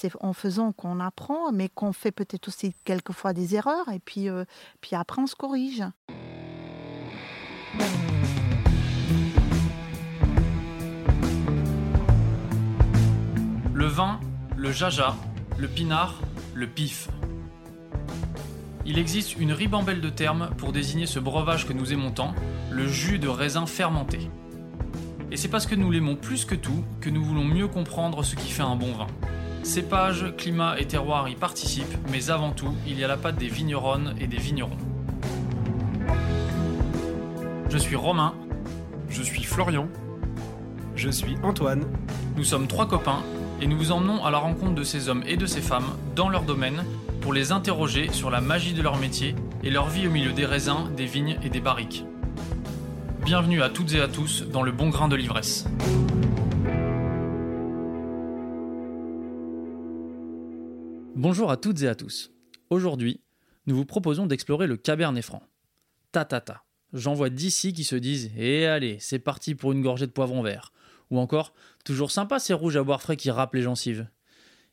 c'est en faisant qu'on apprend, mais qu'on fait peut-être aussi quelquefois des erreurs, et puis, puis après on se corrige. Le vin, le jaja, le pinard, le pif. Il existe une ribambelle de termes pour désigner ce breuvage que nous aimons tant, le jus de raisin fermenté. Et c'est parce que nous l'aimons plus que tout que nous voulons mieux comprendre ce qui fait un bon vin. Cépage, climat et terroir y participent, mais avant tout, il y a la patte des vigneronnes et des vignerons. Je suis Romain. Je suis Florian. Je suis Antoine. Nous sommes trois copains et nous vous emmenons à la rencontre de ces hommes et de ces femmes dans leur domaine pour les interroger sur la magie de leur métier et leur vie au milieu des raisins, des vignes et des barriques. Bienvenue à toutes et à tous dans le bon grain de l'ivresse. Bonjour à toutes et à tous. Aujourd'hui, nous vous proposons d'explorer le Cabernet Franc. Ta ta ta. J'en vois d'ici qui se disent Eh allez, c'est parti pour une gorgée de poivron vert. Ou encore Toujours sympa ces rouges à boire frais qui râpent les gencives.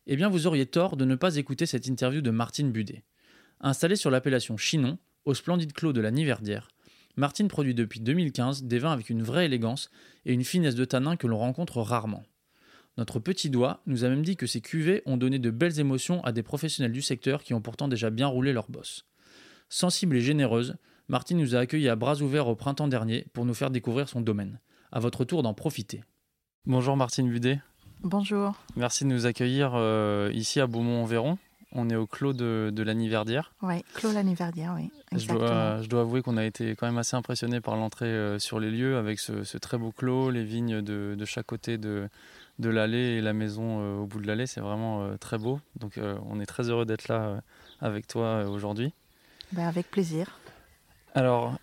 Eh bien, vous auriez tort de ne pas écouter cette interview de Martine Budet. Installée sur l'appellation Chinon, au splendide clos de la Niverdière, Martine produit depuis 2015 des vins avec une vraie élégance et une finesse de tanin que l'on rencontre rarement. Notre petit doigt nous a même dit que ces cuvées ont donné de belles émotions à des professionnels du secteur qui ont pourtant déjà bien roulé leur boss. Sensible et généreuse, Martine nous a accueillis à bras ouverts au printemps dernier pour nous faire découvrir son domaine. À votre tour d'en profiter. Bonjour Martine Budet. Bonjour. Merci de nous accueillir euh, ici à Beaumont-en-Véron. On est au clos de, de l'Aniverdière. Oui, clos l'Aniverdière, oui. Je dois, je dois, avouer qu'on a été quand même assez impressionné par l'entrée euh, sur les lieux avec ce, très beau clos, les vignes de, de chaque côté de, de l'allée et la maison euh, au bout de l'allée. C'est vraiment très beau. Donc on est très heureux d'être là avec toi aujourd'hui. Ben, avec plaisir. Alors,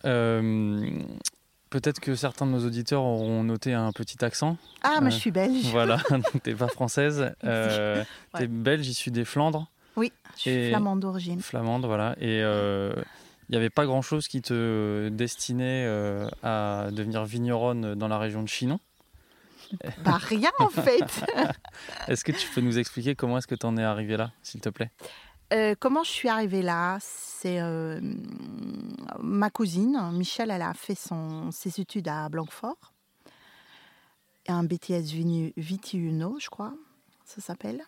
Peut-être que certains de nos auditeurs auront noté un petit accent. Ah, mais je suis belge. Voilà, t'es pas française. Euh, T'es belge, issu des Flandres. Oui, je suis flamande d'origine. Flamande, voilà. Et il euh, n'y avait pas grand-chose qui te destinait euh, à devenir vigneronne dans la région de Chinon Bah rien en fait. est-ce que tu peux nous expliquer comment est-ce que tu en es arrivé là, s'il te plaît? Euh, comment je suis arrivée là? C'est euh, ma cousine, Michel, elle a fait son, ses études à Blanquefort. Un BTS Vitiuno, je crois, ça s'appelle.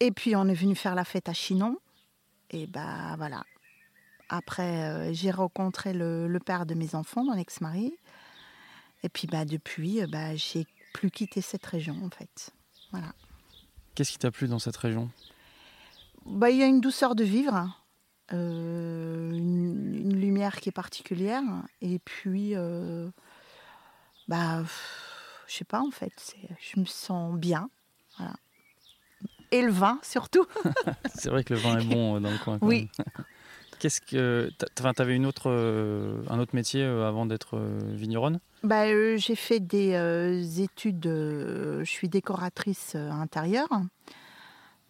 Et puis on est venu faire la fête à Chinon. Et bah voilà. Après, euh, j'ai rencontré le, père de mes enfants, mon ex-mari. Et puis bah depuis, bah, j'ai plus quitté cette région en fait. Voilà. Qu'est-ce qui t'a plu dans cette région? Bah, il y a une douceur de vivre, euh, une, lumière qui est particulière, et puis, euh, bah, je sais pas en fait, je me sens bien. Et le vin surtout. c'est vrai que le vin est bon euh, dans le coin. oui. Qu'est-ce que, tu avais une autre, un autre métier avant d'être vigneronne? Bah, j'ai fait des études. je suis décoratrice intérieure.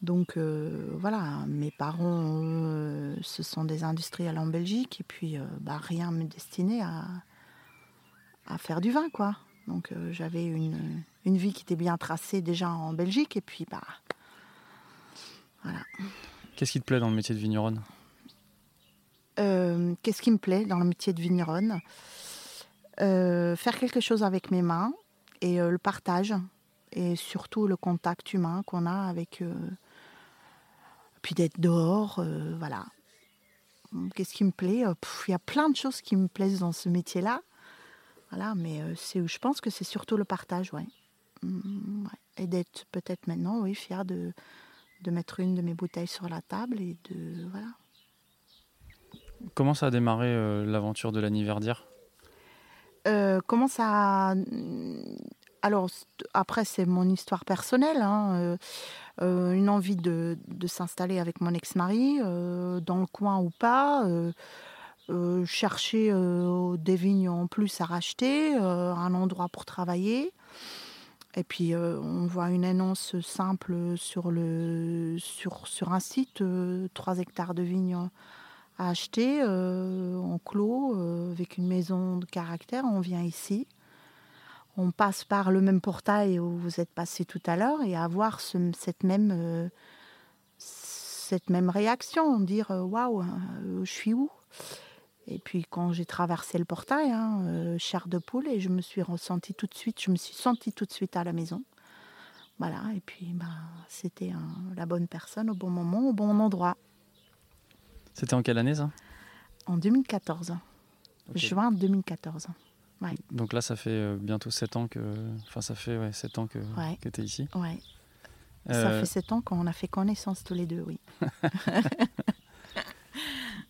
Donc euh, voilà, mes parents, euh, ce sont des industriels en Belgique et puis euh, bah, rien me destinait à, à, faire du vin quoi. Donc j'avais une, une, vie qui était bien tracée déjà en Belgique et puis bah voilà. Qu'est-ce qui te plaît dans le métier de vigneronne? Qu'est-ce qui me plaît dans le métier de vigneronne? Faire quelque chose avec mes mains et le partage et surtout le contact humain qu'on a avec puis d'être dehors, euh, voilà. Qu'est-ce qui me plaît? Euh, Il y a plein de choses qui me plaisent dans ce métier-là. Voilà, mais euh, c'est, je pense que c'est surtout le partage, ouais. Mmh, et d'être peut-être maintenant, oui, fier de, de mettre une de mes bouteilles sur la table et de voilà. Comment ça a démarré l'aventure de l'anniversaire Comment ça Alors après c'est mon histoire personnelle. Hein, euh, une envie de, s'installer avec mon ex-mari, euh, dans le coin ou pas, euh, chercher des vignes en plus à racheter, un endroit pour travailler. Et puis on voit une annonce simple sur, le, sur, sur un site, 3 hectares de vignes acheter en clos, avec une maison de caractère. On vient ici on passe par le même portail où vous êtes passé tout à l'heure et avoir ce- cette même euh, cette même réaction, dire euh, waouh, euh, je suis où? Et puis quand j'ai traversé le portail, hein, euh, chair de poule, et je me suis ressentie tout de suite, je me suis sentie tout de suite à la maison. Voilà, et puis bah, c'était la bonne personne au bon moment, au bon endroit. C'était en quelle année ça? En 2014, Ok. juin 2014. Donc là, ça fait euh, bientôt 7 ans que. Enfin, ça fait ouais, 7 ans que, Ouais. que tu es ici. Ouais. Ça Euh, fait sept ans qu'on a fait connaissance tous les deux, oui.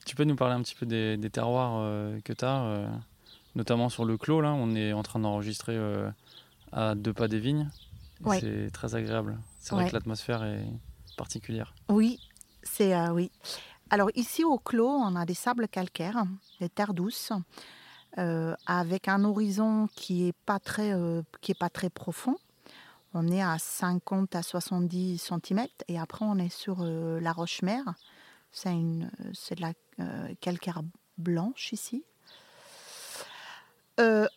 Tu peux nous parler un petit peu des, des terroirs euh, que tu as, notamment sur le clos. Là, on est en train d'enregistrer à deux pas des vignes. Ouais. C'est très agréable. C'est vrai Ouais. que l'atmosphère est particulière. Oui, c'est oui. Alors ici au Clos, on a des sables calcaires, des terres douces, euh, avec un horizon qui est pas très euh, qui est pas très profond. On est à 50 à 70 cm et après on est sur euh, la roche-mère. C'est de la calcaire blanche ici.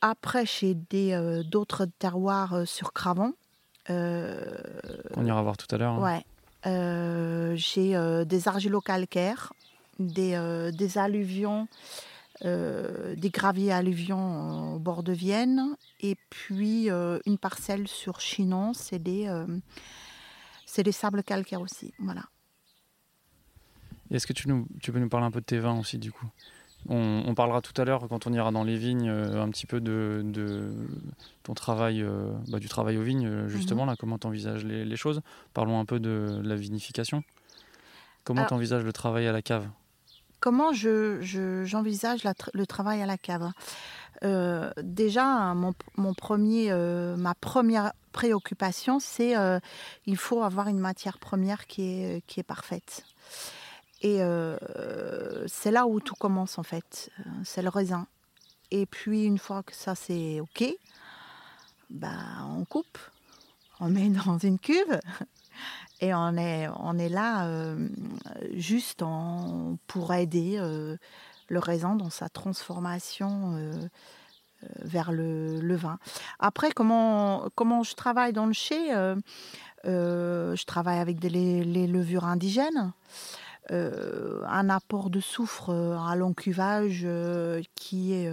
Après, des euh, d'autres terroirs sur Cravon. On ira voir tout à l'heure. hein. Ouais. Euh, j'ai euh, des argilo-calcaires, des, euh, des alluvions, des graviers alluvions au bord de Vienne, et puis une parcelle sur Chinon, c'est des, des sables calcaires aussi. Voilà. Est-ce que tu, nous, tu peux nous parler un peu de tes vins aussi, du coup? On, on parlera tout à l'heure, quand on ira dans les vignes, euh, un petit peu de, de ton travail, euh, bah, du travail aux vignes, euh, justement, là, comment tu envisages les, les choses. Parlons un peu de la vinification. Comment tu envisages le travail à la cave? Comment je, je- j'envisage le travail à la cave? Euh, Déjà, mon, mon premier, euh, ma première préoccupation, c'est euh, il faut avoir une matière première qui est, qui est parfaite. Et euh, c'est là où tout commence en fait, Euh, c'est le raisin. Et puis une fois que ça c'est ok, bah, on coupe, on met dans une cuve et on est, on est là euh, juste pour aider le raisin dans sa transformation vers le, vin. Après, comment, comment je travaille dans le chai Je travaille avec les levures indigènes. Euh, un apport de soufre euh, à long cuvage euh, qui, est,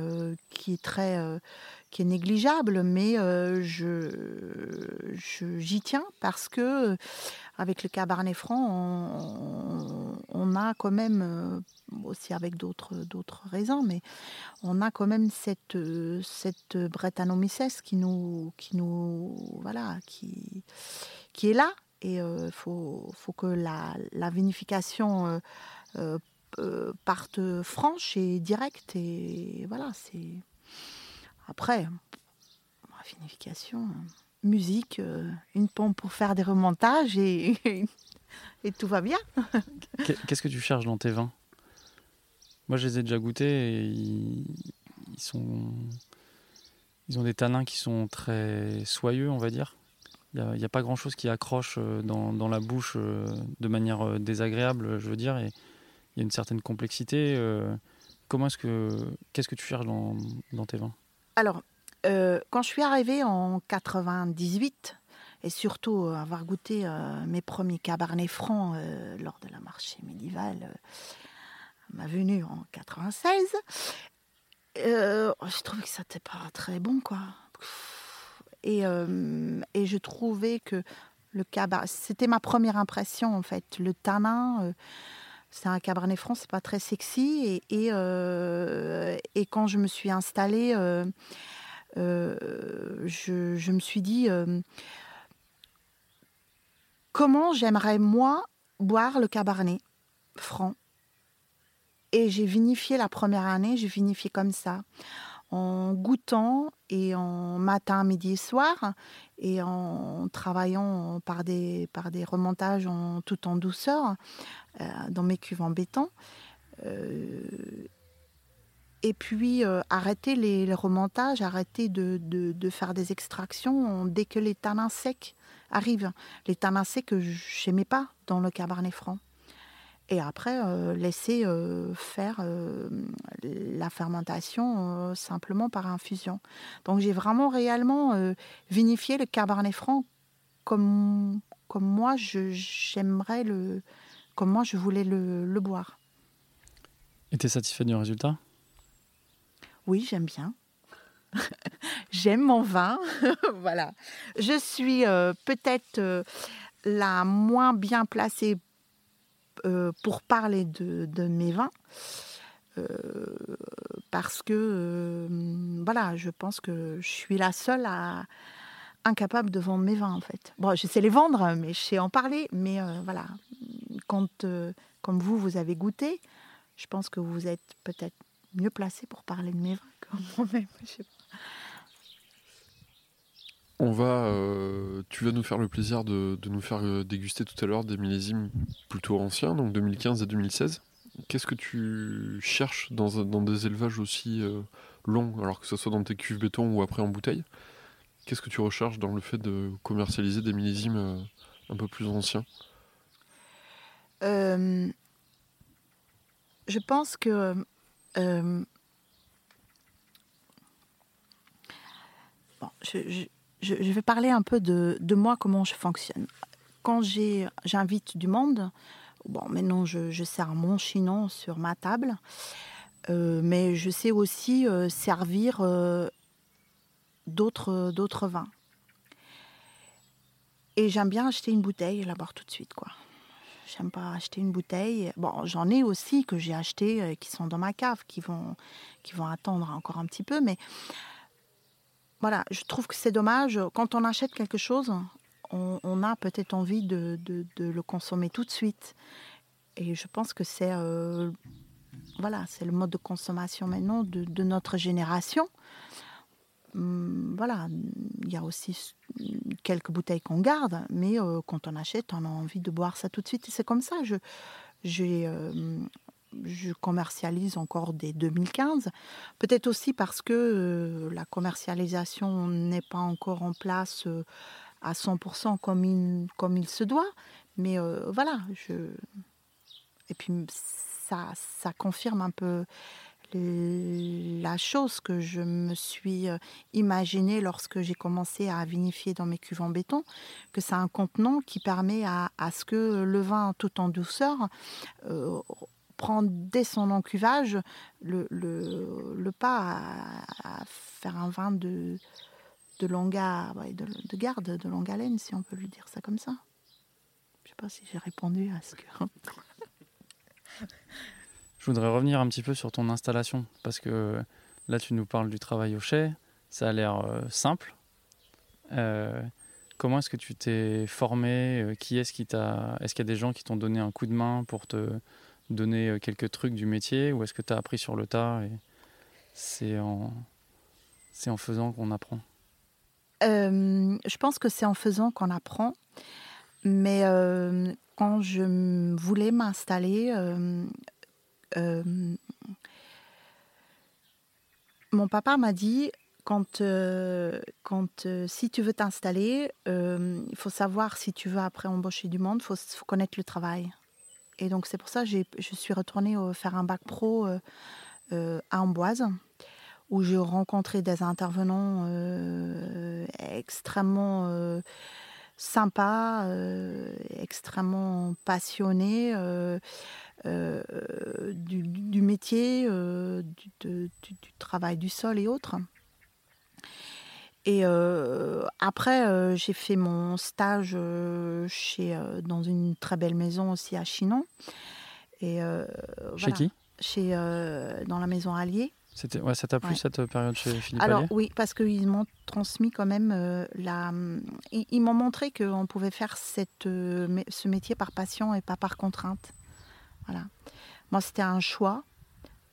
qui est très qui est négligeable, mais je, j'y tiens parce que avec le cabernet franc, on, a quand même, aussi avec d'autres, d'autres raisins, mais on a quand même cette, cette qui nous, qui nous, voilà, qui, qui est là. Et il faut, faut que la, vinification euh, euh, euh, parte franche et directe. Et voilà, c'est. Après, la vinification, musique, euh, une pompe pour faire des remontages et, et tout va bien. Qu'est- Qu'est-ce que tu cherches dans tes vins? Moi, je les ai déjà goûtés et ils sont, ils ont des tanins qui sont très soyeux, on va dire. Il n'y a, pas grand-chose qui accroche euh, dans, la bouche euh, de manière euh, désagréable, je veux dire. Et il y a une certaine complexité. Comment est-ce que, qu'est-ce que tu cherches dans, tes vins? Alors, quand je suis arrivée en 98, et surtout avoir goûté mes premiers cabernets francs lors de la marché médiévale, ma venue en 96, euh, je trouvais que ça n'était pas très bon, quoi. Et, euh, et je trouvais que le cabernet, c'était ma première impression en fait. Le tanin, euh, c'est un cabernet franc, c'est pas très sexy. Et, et, euh, quand je me suis installée, je, je me suis dit comment j'aimerais moi boire le cabernet franc. Et j'ai vinifié la première année, j'ai vinifié comme ça, en goûtant et en matin, midi et soir, et en travaillant par des, par des remontages en, tout en douceur euh, dans mes cuves en béton. Euh, et puis euh, arrêter les, remontages, arrêter de, de- de faire des extractions dès que les tanins secs arrivent. Les tanins secs que je n'aimais pas dans le cabernet franc. Et après euh, laisser euh, faire euh, la fermentation simplement par infusion. Donc j'ai vraiment réellement vinifié le cabernet franc comme, comme moi j'aimerais le comme moi je voulais le, le boire. Et tu es satisfait du résultat? Oui, j'aime bien. j'aime mon vin. voilà. Je suis peut-être la moins bien placée euh, pour parler de, mes vins. Euh, parce que euh, voilà, je pense que je suis la seule à incapable de vendre mes vins en fait. Bon, je sais les vendre, mais je sais en parler. Mais voilà, quand comme vous, vous avez goûté, je pense que vous êtes peut-être mieux placé pour parler de mes vins que moi-même. On va, euh, tu vas nous faire le plaisir de, nous faire euh, déguster tout à l'heure des millésimes plutôt anciens, donc 2015 et 2016. Qu'est-ce que tu cherches dans, des élevages aussi euh, longs, alors que ce soit dans tes cuves béton ou après en bouteille? Qu'est-ce que tu recherches dans le fait de commercialiser des millésimes un peu plus anciens? Je pense que bon, je, je, vais parler un peu de, moi, comment je fonctionne. Quand j'invite du monde, bon, maintenant je, je sers mon chinon sur ma table, euh, mais je sais aussi euh, servir euh, d'autres d'autres vins. Et j'aime bien acheter une bouteille et la boire tout de suite, quoi. J'aime pas acheter une bouteille. Bon, j'en ai aussi que j'ai acheté qui sont dans ma cave, qui vont, qui vont attendre encore un petit peu, mais voilà, je trouve que c'est dommage. Quand on achète quelque chose, on, a peut-être envie de, le consommer tout de suite. Et je pense que c'est euh, voilà, c'est le mode de consommation maintenant de, notre génération. Hum, voilà, il y a aussi quelques bouteilles qu'on garde, mais euh, quand on achète, on a envie de boire ça tout de suite. Et c'est comme ça. Je, j'ai euh, je commercialise encore dès 2015. Peut-être aussi parce que euh, la commercialisation n'est pas encore en place euh, à 100% comme il, se doit. Mais euh, voilà, je... et puis ça, confirme un peu la chose que je me suis imaginée lorsque j'ai commencé à vinifier dans mes cuves en béton, que c'est un contenant qui permet à, ce que le vin tout en douceur prendre dès son encuvage le, le, pas à, faire un vin de, de longue de, de, garde, de longue haleine, si on peut lui dire ça comme ça. Je sais pas si j'ai répondu à ce que. Je voudrais revenir un petit peu sur ton installation, parce que là, tu nous parles du travail au chai, ça a l'air euh, simple. Euh, comment est-ce que tu t'es formé? Euh, Qui est-ce qui t'a Est-ce qu'il y a des gens qui t'ont donné un coup de main pour te donner euh, quelques trucs du métier ou est-ce que tu as appris sur le tas et c'est en, c'est en faisant qu'on apprend? Euh, Je pense que c'est en faisant qu'on apprend. Mais euh, quand je voulais m'installer, mon papa m'a dit quand, quand si tu veux t'installer, il faut savoir si tu veux après embaucher du monde, il faut, faut, connaître le travail. Et donc c'est pour ça que je suis retournée faire un bac pro euh, euh, à Amboise, où j'ai rencontré des intervenants euh, extrêmement sympas, extrêmement passionnés du, métier, du, travail du sol et autres. Et euh, après, euh, j'ai fait mon stage euh, chez, dans une très belle maison aussi à Chinon. Et, chez qui? Chez, Dans la maison Allier. Ouais, ça t'a plu cette période chez Philippe Alors oui, parce qu'ils m'ont transmis quand même la... Ils, m'ont montré qu'on pouvait faire cette, ce métier par passion et pas par contrainte. Voilà. Moi, c'était un choix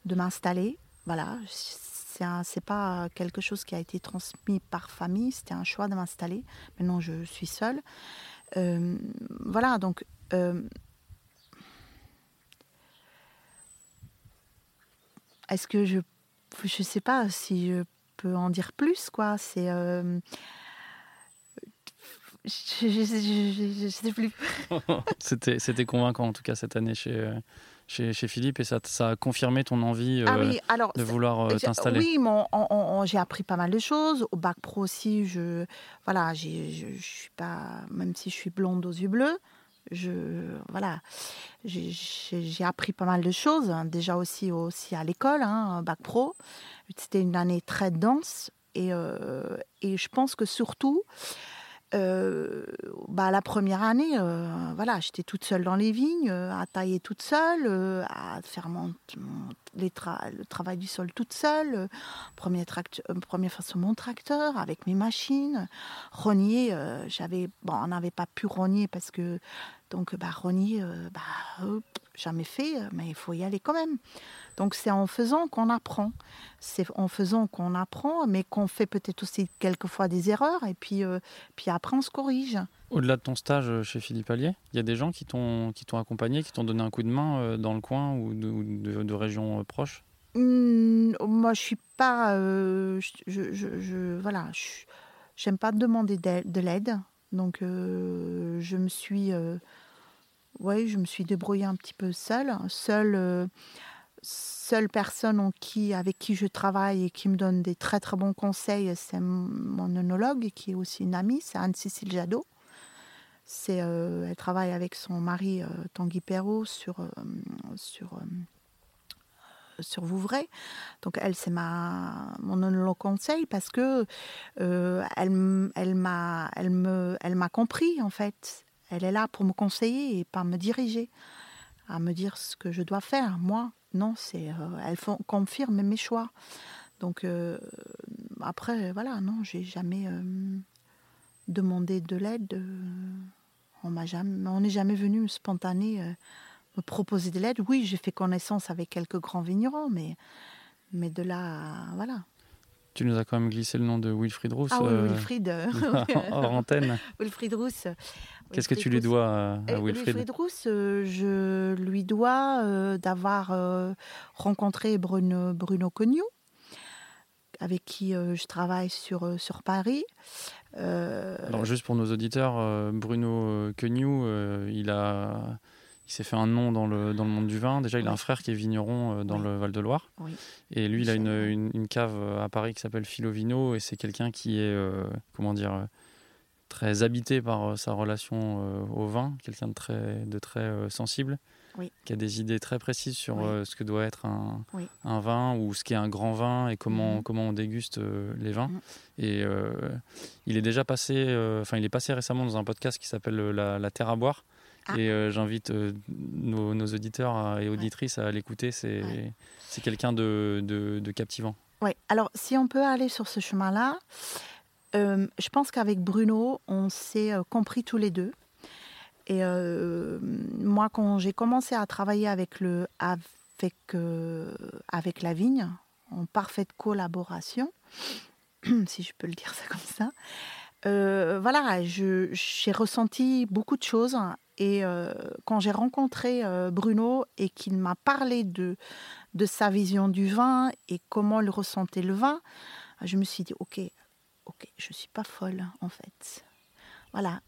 de m'installer. Voilà, c'est pas quelque chose qui a été transmis par famille, c'était un choix de m'installer. Maintenant, je suis seule. Euh, voilà, donc. Euh, est-ce que je. Je sais pas si je peux en dire plus, quoi. C'est. Euh, Je, sais plus. C'était convaincant en tout cas cette année chez, chez, chez Philippe et ça, ça a confirmé ton envie ah euh, oui, alors. de vouloir euh, t'installer. Oui, j'ai appris pas mal de choses. Au bac pro aussi, je, voilà, je, je suis pas, même si je suis blonde aux yeux bleus, je, voilà, j'ai appris pas mal de choses. hein, Déjà aussi, aussi à l'école, hein, bac pro. C'était une année très dense et, euh, et je pense que surtout. Euh, bah, la première année, euh, voilà, j'étais toute seule dans les vignes, euh, à tailler toute seule, à faire les le travail du sol toute seule, premier, sur mon tracteur avec mes machines, rogner, j'avais, bon, on n'avait pas pu rogner parce que, donc, bah, rogner, bah, jamais fait, euh, mais il faut y aller quand même. Donc c'est en faisant qu'on apprend, c'est en faisant qu'on apprend, mais qu'on fait peut-être aussi quelquefois des erreurs, et puis, euh, puis après on se corrige. Au-delà de ton stage euh, chez Philippe Allier, il y a des gens qui t'ont accompagné, qui t'ont donné un coup de main dans le coin ou de, de, de régions proches? Hmm, moi, je suis pas. euh, je, je- je- je- voilà, je- j'aime pas demander de l'aide. Donc, euh, je me suis. Ouais, je me suis débrouillée un petit peu seule. Seule, euh, seule personne avec qui je travaille et qui me donne des très très bons conseils, c'est mon œnologue, qui est aussi une amie, c'est Anne-Cécile Jadot. C'est, euh, elle travaille avec son mari euh, Tanguy Perrault sur, euh, sur sur Vouvray. Donc elle, c'est ma mon œnologue conseil parce que elle, elle m'a elle me elle m'a compris en fait. Elle est là pour me conseiller et pas me diriger, à me dire ce que je dois faire. Moi, non, c'est euh, elle confirme mes choix. Donc euh, après, voilà, non, j'ai jamais euh, demandé de l'aide. on m'a jamais, n'est jamais venu spontané euh, me proposer de l'aide. Oui, j'ai fait connaissance avec quelques grands vignerons, mais mais de là, voilà. Tu nous as quand même glissé le nom de Wilfried Rousse Ah oui, euh, Wilfried, euh, hors antenne. Wilfried Rousse. Qu'est-ce que tu lui dois à, à Euh, Wilfried Wilfried Rousse, euh, je lui dois euh, d'avoir euh, rencontré Bruno, Bruno Cognou, avec qui euh, je travaille sur, euh, sur Paris. Euh, Alors juste pour nos auditeurs, euh, Bruno euh, euh, il a, il s'est fait un nom dans le, dans le monde du vin. Déjà, il a un frère qui est vigneron euh, dans Oui. le Val-de-Loire. Oui. Et lui, il a une, une, une cave euh, à Paris qui s'appelle Philovino. Et c'est quelqu'un qui est, euh, comment dire, très habité par sa relation au vin. Quelqu'un de très, de très sensible. Qui a des idées très précises sur ce que doit être un, un vin ou ce qu'est un grand vin et comment, Mhm. comment on déguste les vins. Mhm. Et il est déjà passé, enfin il est passé récemment dans un podcast qui s'appelle la, La Terre à boire. Ah. Et euh, j'invite euh, nos, nos auditeurs à- et auditrices à l'écouter. C'est Ouais. quelqu'un de, de, de captivant. Ouais. Alors, si on peut aller sur ce chemin-là, euh, je pense qu'avec Bruno, on s'est compris tous les deux. Et moi, quand j'ai commencé à travailler avec, le, avec, avec la vigne, en parfaite collaboration, si je peux le dire ça comme ça, voilà, j'ai ressenti beaucoup de choses. Et quand j'ai rencontré Bruno et qu'il m'a parlé de, de sa vision du vin et comment il ressentait le vin, je me suis dit, ok, ok, je suis pas folle en fait. Voilà.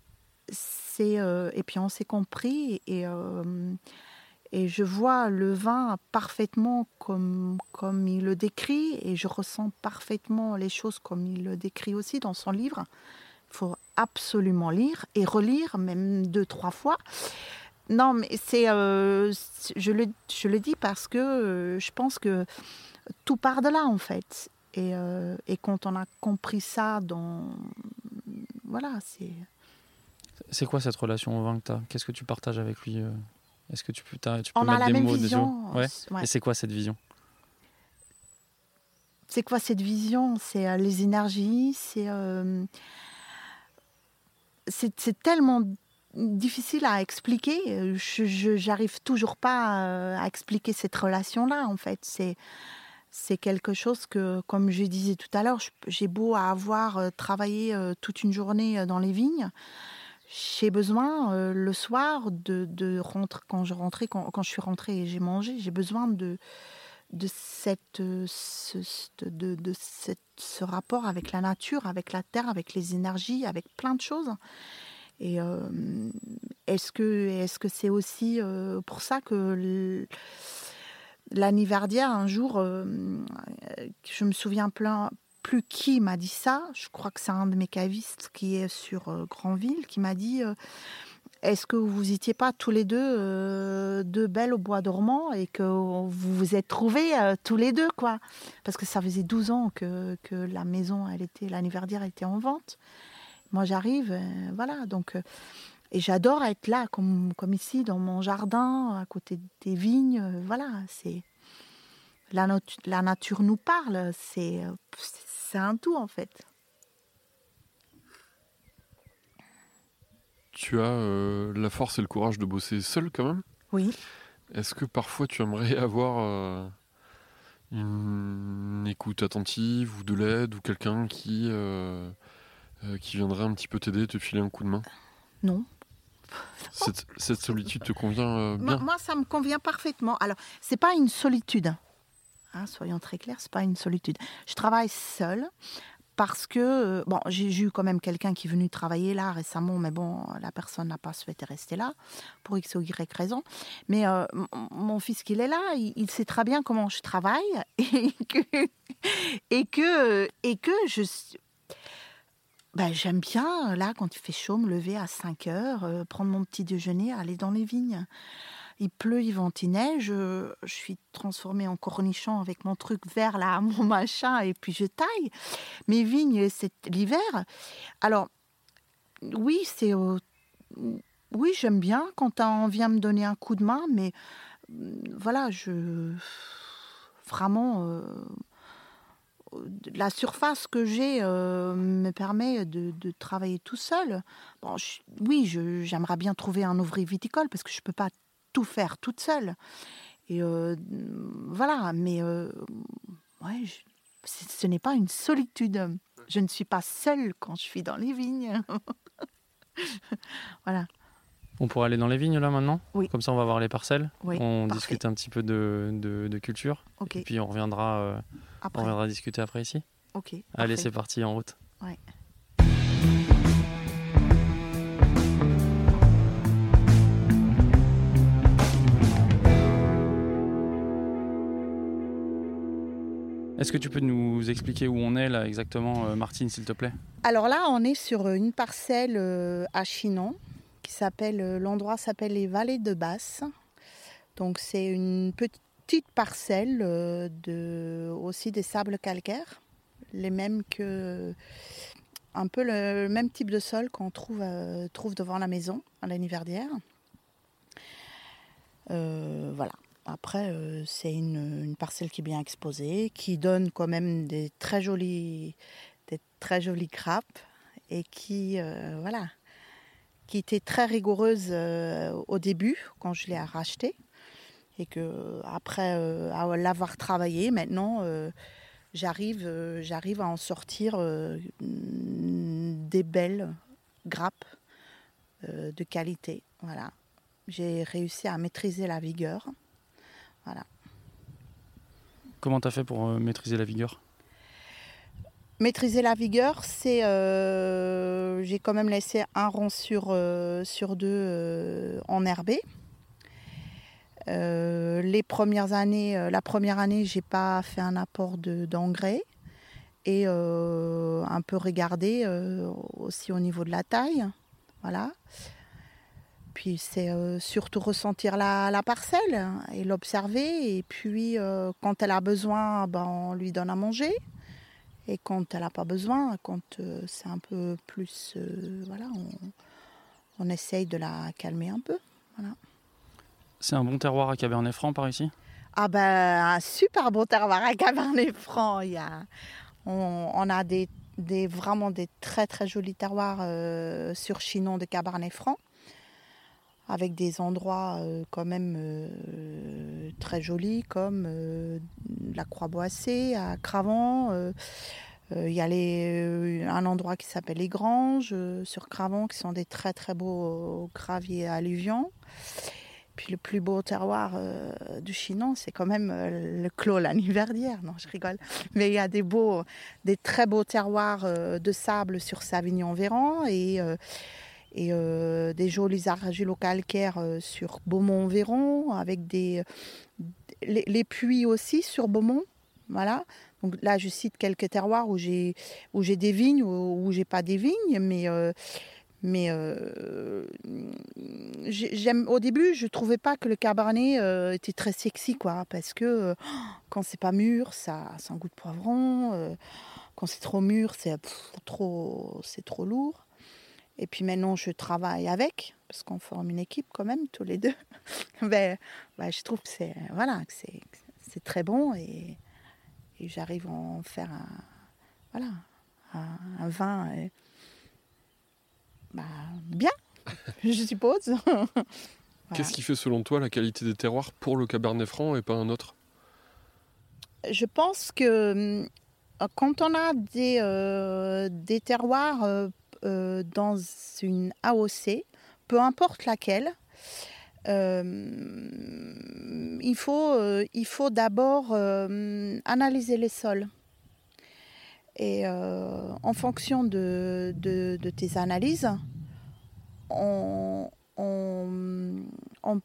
C'est et puis on s'est compris et et je vois le vin parfaitement comme comme il le décrit et je ressens parfaitement les choses comme il le décrit aussi dans son livre. Il faut absolument lire et relire même deux trois fois. Non, mais c'est euh, je le je le dis parce que euh, je pense que tout part de là en fait. Et, euh, et quand on a compris ça dans voilà, c'est C'est quoi cette relation au vin que tu as Qu'est-ce que tu partages avec lui Est-ce que tu peux, tu peux on a mettre la des même mots vision. dessus Ouais. Ouais. Et c'est quoi cette vision? C'est quoi cette vision? C'est euh, les énergies, c'est euh, c'est c'est tellement difficile à expliquer. Je j'arrive toujours pas euh, à expliquer cette relation-là. En fait, c'est c'est quelque chose que, comme je disais tout à l'heure, j'ai beau avoir travaillé toute une journée dans les vignes. J'ai besoin euh, le soir de, de rentrer quand je rentrais quand, quand je suis rentrée et j'ai mangé. J'ai besoin de de cette euh, ce, de, de ce rapport avec la nature, avec la terre, avec les énergies, avec plein de choses. Et euh, est-ce que est-ce que c'est aussi pour ça que l'anniversaire un jour, je me souviens plein, plus qui m'a dit ça. Je crois que c'est un de mes cavistes qui est sur Grandville qui m'a dit est-ce que vous étiez pas tous les deux deux belles au bois dormant et que vous vous êtes trouvés tous les deux quoi? Parce que ça faisait 12 ans que, que la maison, elle était l'anniversaire était en vente. Moi, j'arrive, euh, voilà. Donc, euh, et j'adore être là, comme, comme ici, dans mon jardin, à côté des vignes. Euh, voilà, c'est la, la nature nous parle. C'est c'est un tout en fait. Tu as la force et le courage de bosser seul quand même? Oui. Est-ce que parfois tu aimerais avoir une écoute attentive ou de l'aide ou quelqu'un qui euh, qui viendrait un petit peu t'aider, te filer un coup de main? Non. Cette, solitude te convient euh, bien? moi, ça me convient parfaitement. Alors, c'est pas une solitude. Hein, soyons très clairs, c'est pas une solitude. Je travaille seule parce que euh, bon, j'ai eu quand même quelqu'un qui est venu travailler là récemment, mais bon, la personne n'a pas souhaité rester là pour x ou y raison. Mais mon fils qui est là, il, sait très bien comment je travaille et que et que et que je bah, j'aime bien, là, quand il fait chaud, me lever à 5 heures, euh, prendre mon petit déjeuner, aller dans les vignes. Il pleut, il vente, il neige. Je, suis transformée en cornichon avec mon truc vert, là, mon machin, et puis je taille. Mes vignes, c'est l'hiver. Alors, oui, c'est. oui, j'aime bien quand on vient me donner un coup de main, mais voilà, je. Vraiment. Euh, la surface que j'ai euh, me permet de, travailler tout seul. Bon, oui, j'aimerais bien trouver un ouvrier viticole parce que je ne peux pas tout faire toute seule. Et euh, voilà, mais euh, ouais, ce n'est pas une solitude. Je ne suis pas seule quand je suis dans les vignes. voilà. On pourrait aller dans les vignes là maintenant? Oui. Comme ça, on va voir les parcelles. Oui, on discute un petit peu de, de, culture. Et puis on reviendra, euh, on reviendra discuter après ici. Ok. Allez, c'est parti, en route. Ouais. Est-ce que tu peux nous expliquer où on est là exactement, euh, Martine, s'il te plaît? Alors là, on est sur une parcelle euh, à Chinon s'appelle, euh, l'endroit s'appelle les Vallées de Basse. Donc c'est une petite parcelle euh, de, aussi des sables calcaires, les mêmes que un peu le même type de sol qu'on trouve, euh, devant la maison à l'anniversaire. voilà. Après, c'est une, parcelle qui est bien exposée, qui donne quand même des très jolis, des très jolies grappes et qui, voilà, qui était très rigoureuse euh, au début quand je l'ai racheté et que après euh, l'avoir travaillé maintenant euh, j'arrive j'arrive à en sortir des belles grappes de qualité. Voilà. J'ai réussi à maîtriser la vigueur voilà comment tu as fait pour maîtriser la vigueur? Maîtriser la vigueur, c'est. Euh, j'ai quand même laissé un rond sur, euh, sur deux euh, enherbé. les premières années, la première année, j'ai pas fait un apport d'engrais et un peu regardé aussi au niveau de la taille. Voilà. Puis c'est surtout ressentir la, la, parcelle et l'observer. Et puis quand elle a besoin, ben, on lui donne à manger. Et quand elle n'a pas besoin, quand euh, c'est un peu plus. Euh, voilà, on, essaye de la calmer un peu. Voilà. C'est un bon terroir à Cabernet-Franc par ici? Ah ben, un super bon terroir à Cabernet-Franc. Il y a, on, a des, des, vraiment des très très jolis terroirs euh, sur Chinon de Cabernet-Franc avec des endroits quand même très jolis comme la Croix-Boissée à Cravant. Il y a un endroit qui s'appelle les Granges sur Cravant qui sont des très très beaux graviers alluvions. Puis le plus beau terroir du Chinon, c'est quand même le clos l'anniversaire. Non, je rigole. Mais il y a des beaux, des très beaux terroirs de sable sur Savignon-Véran et et des jolis argilo-calcaires sur Beaumont-Véron, avec des, les, puits aussi sur Beaumont. Voilà. Donc là, je cite quelques terroirs où j'ai où des vignes ou où j'ai pas des vignes, mais mais euh, au début, je trouvais pas que le cabernet euh, était très sexy, quoi, parce que euh, quand c'est pas mûr, ça, a un goût de poivron. quand c'est trop mûr, c'est trop, c'est trop lourd. Et puis maintenant, je travaille avec, parce qu'on forme une équipe quand même, tous les deux. ben, ben, je trouve que c'est voilà, c'est très bon et, et j'arrive à en faire un, voilà, un, un vin. Bah, bien, je suppose. Qu'est-ce qui fait selon toi la qualité des terroirs pour le Cabernet Franc et pas un autre? Je pense que euh, quand on a des, euh, des terroirs euh, dans une AOC, peu importe laquelle, il faut, il faut d'abord analyser les sols. Et euh, en fonction de, tes analyses, on,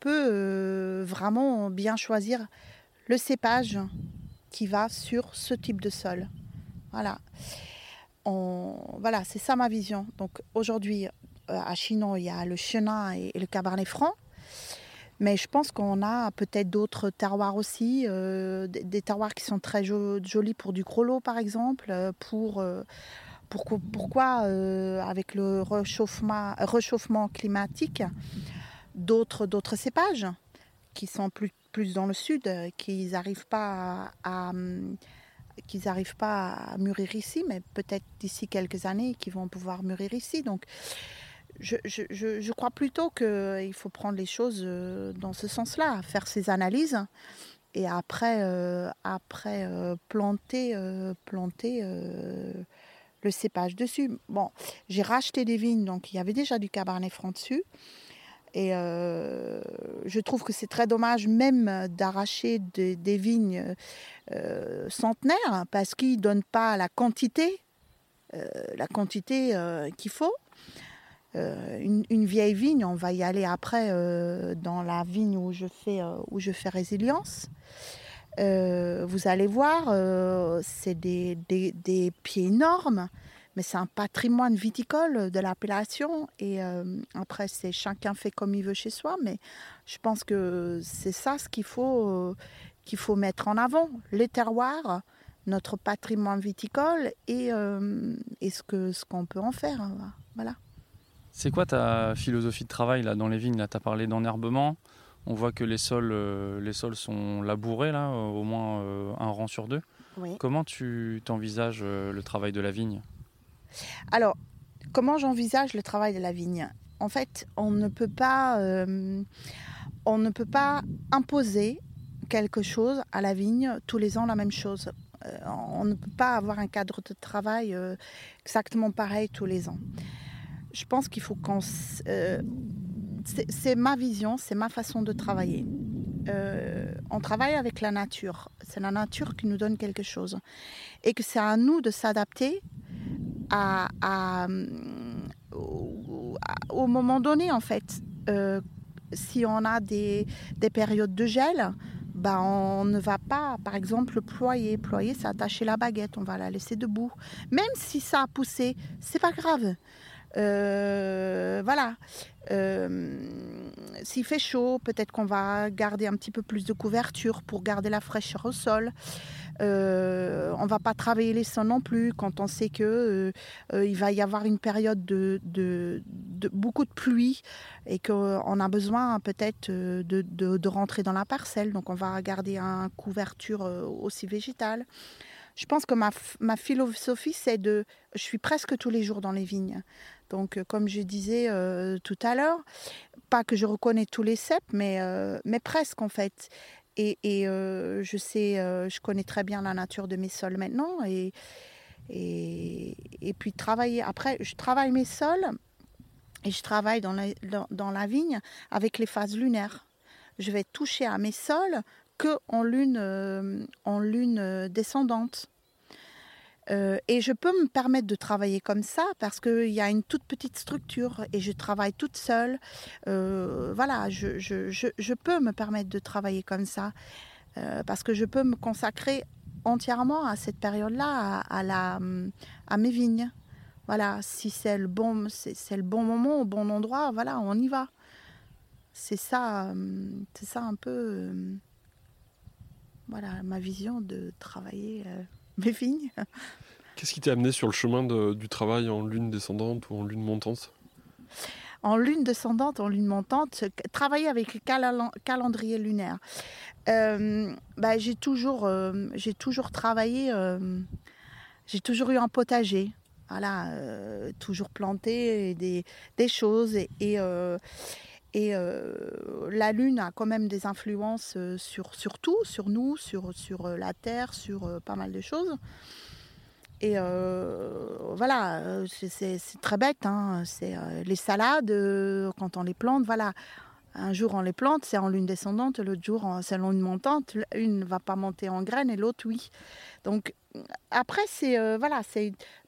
peut euh, vraiment bien choisir le cépage qui va sur ce type de sol. Voilà. Voilà, c'est ça ma vision. Donc aujourd'hui, euh, à Chinon, il y a le chenin et le cabernet franc. Mais je pense qu'on a peut-être d'autres terroirs aussi, euh, des, terroirs qui sont très jolis pour du grelot par exemple, euh, pour, pourquoi avec le réchauffement, climatique, d'autres, cépages qui sont plus, plus dans le sud, qui n'arrivent pas à, qu'ils n'arrivent pas à mûrir ici, mais peut-être d'ici quelques années, qui vont pouvoir mûrir ici. Donc, je, crois plutôt qu'il faut prendre les choses euh, dans ce sens-là, faire ces analyses et après, euh, après euh, planter, planter le cépage dessus. Bon, j'ai racheté des vignes, donc il y avait déjà du cabernet franc dessus. Et je trouve que c'est très dommage même d'arracher des vignes centenaires parce qu'ils ne donnent pas la quantité, quantité qu'il faut. Euh, une, vieille vigne, on va y aller après euh, dans la vigne où je fais, euh, résilience. vous allez voir, c'est des, pieds énormes, mais c'est un patrimoine viticole de l'appellation. Et après, c'est chacun fait comme il veut chez soi, mais je pense que c'est ça ce qu'il faut, qu'il faut mettre en avant, les terroirs, notre patrimoine viticole et, et ce qu'on ce qu'on peut en faire. Voilà. C'est quoi ta philosophie de travail là dans les vignes tu as parlé d'enherbement. On voit que les sols, euh, les sols sont labourés, là, euh, au moins euh, un rang sur deux. Comment tu t'envisages le travail de la vigne? Alors, comment j'envisage le travail de la vigne? En fait, on ne peut pas, on ne peut pas imposer quelque chose à la vigne tous les ans la même chose. on ne peut pas avoir un cadre de travail exactement pareil tous les ans je pense qu'il faut qu'on... Euh, c'est ma vision, c'est ma façon de travailler. Euh, on travaille avec la nature. C'est la nature qui nous donne quelque chose. Et que c'est à nous de s'adapter à, au, moment donné, en fait. Euh, si on a des, des périodes de gel, bah, on ne va pas, par exemple, ployer. Ployer, c'est attacher la baguette, on va la laisser debout. Même si ça a poussé, c'est pas grave. Euh, voilà. Euh, s'il fait chaud, peut-être qu'on va garder un petit peu plus de couverture pour garder la fraîcheur au sol. Euh, on va pas travailler les non plus quand on sait que il va y avoir une période de, beaucoup de pluie et qu'on a besoin peut-être de, rentrer dans la parcelle. Donc on va garder une couverture aussi végétale. Je pense que ma, philosophie, c'est de... Je suis presque tous les jours dans les vignes. Donc, euh, comme je disais euh, tout à l'heure, pas que je reconnais tous les cèpes, mais, euh, mais presque en fait. Et, je sais, je connais très bien la nature de mes sols maintenant. Et, puis travailler. Après, je travaille mes sols et je travaille dans la, vigne avec les phases lunaires. Je vais toucher à mes sols que lune, en lune descendante. Euh, et je peux me permettre de travailler comme ça parce qu'il y a une toute petite structure et je travaille toute seule. Euh, voilà, je, je, je, peux me permettre de travailler comme ça euh, parce que je peux me consacrer entièrement à cette période-là, à, la, à mes vignes. Voilà, si c'est le, bon, le bon moment, au bon endroit, voilà, on y va. C'est ça, c'est ça un peu voilà, ma vision de travailler mes vignes. Qu'est-ce qui t'a amené sur le chemin de, du travail en lune descendante ou en lune montante? En lune descendante, en lune montante, travailler avec le calendrier lunaire. Euh, bah, j'ai toujours, euh, j'ai toujours travaillé, euh, j'ai toujours eu un potager. Voilà, toujours planté des, des choses et, et et euh, la Lune a quand même des influences sur, sur tout, sur nous, sur, sur la Terre, sur euh, pas mal de choses. Et euh, voilà, c'est très bête. Hein. C'est les salades, quand on les plante, voilà. Un jour on les plante, c'est en lune descendante, l'autre jour c'est en lune montante. Une ne va pas monter en graines et l'autre oui. Donc après, c'est euh, voilà,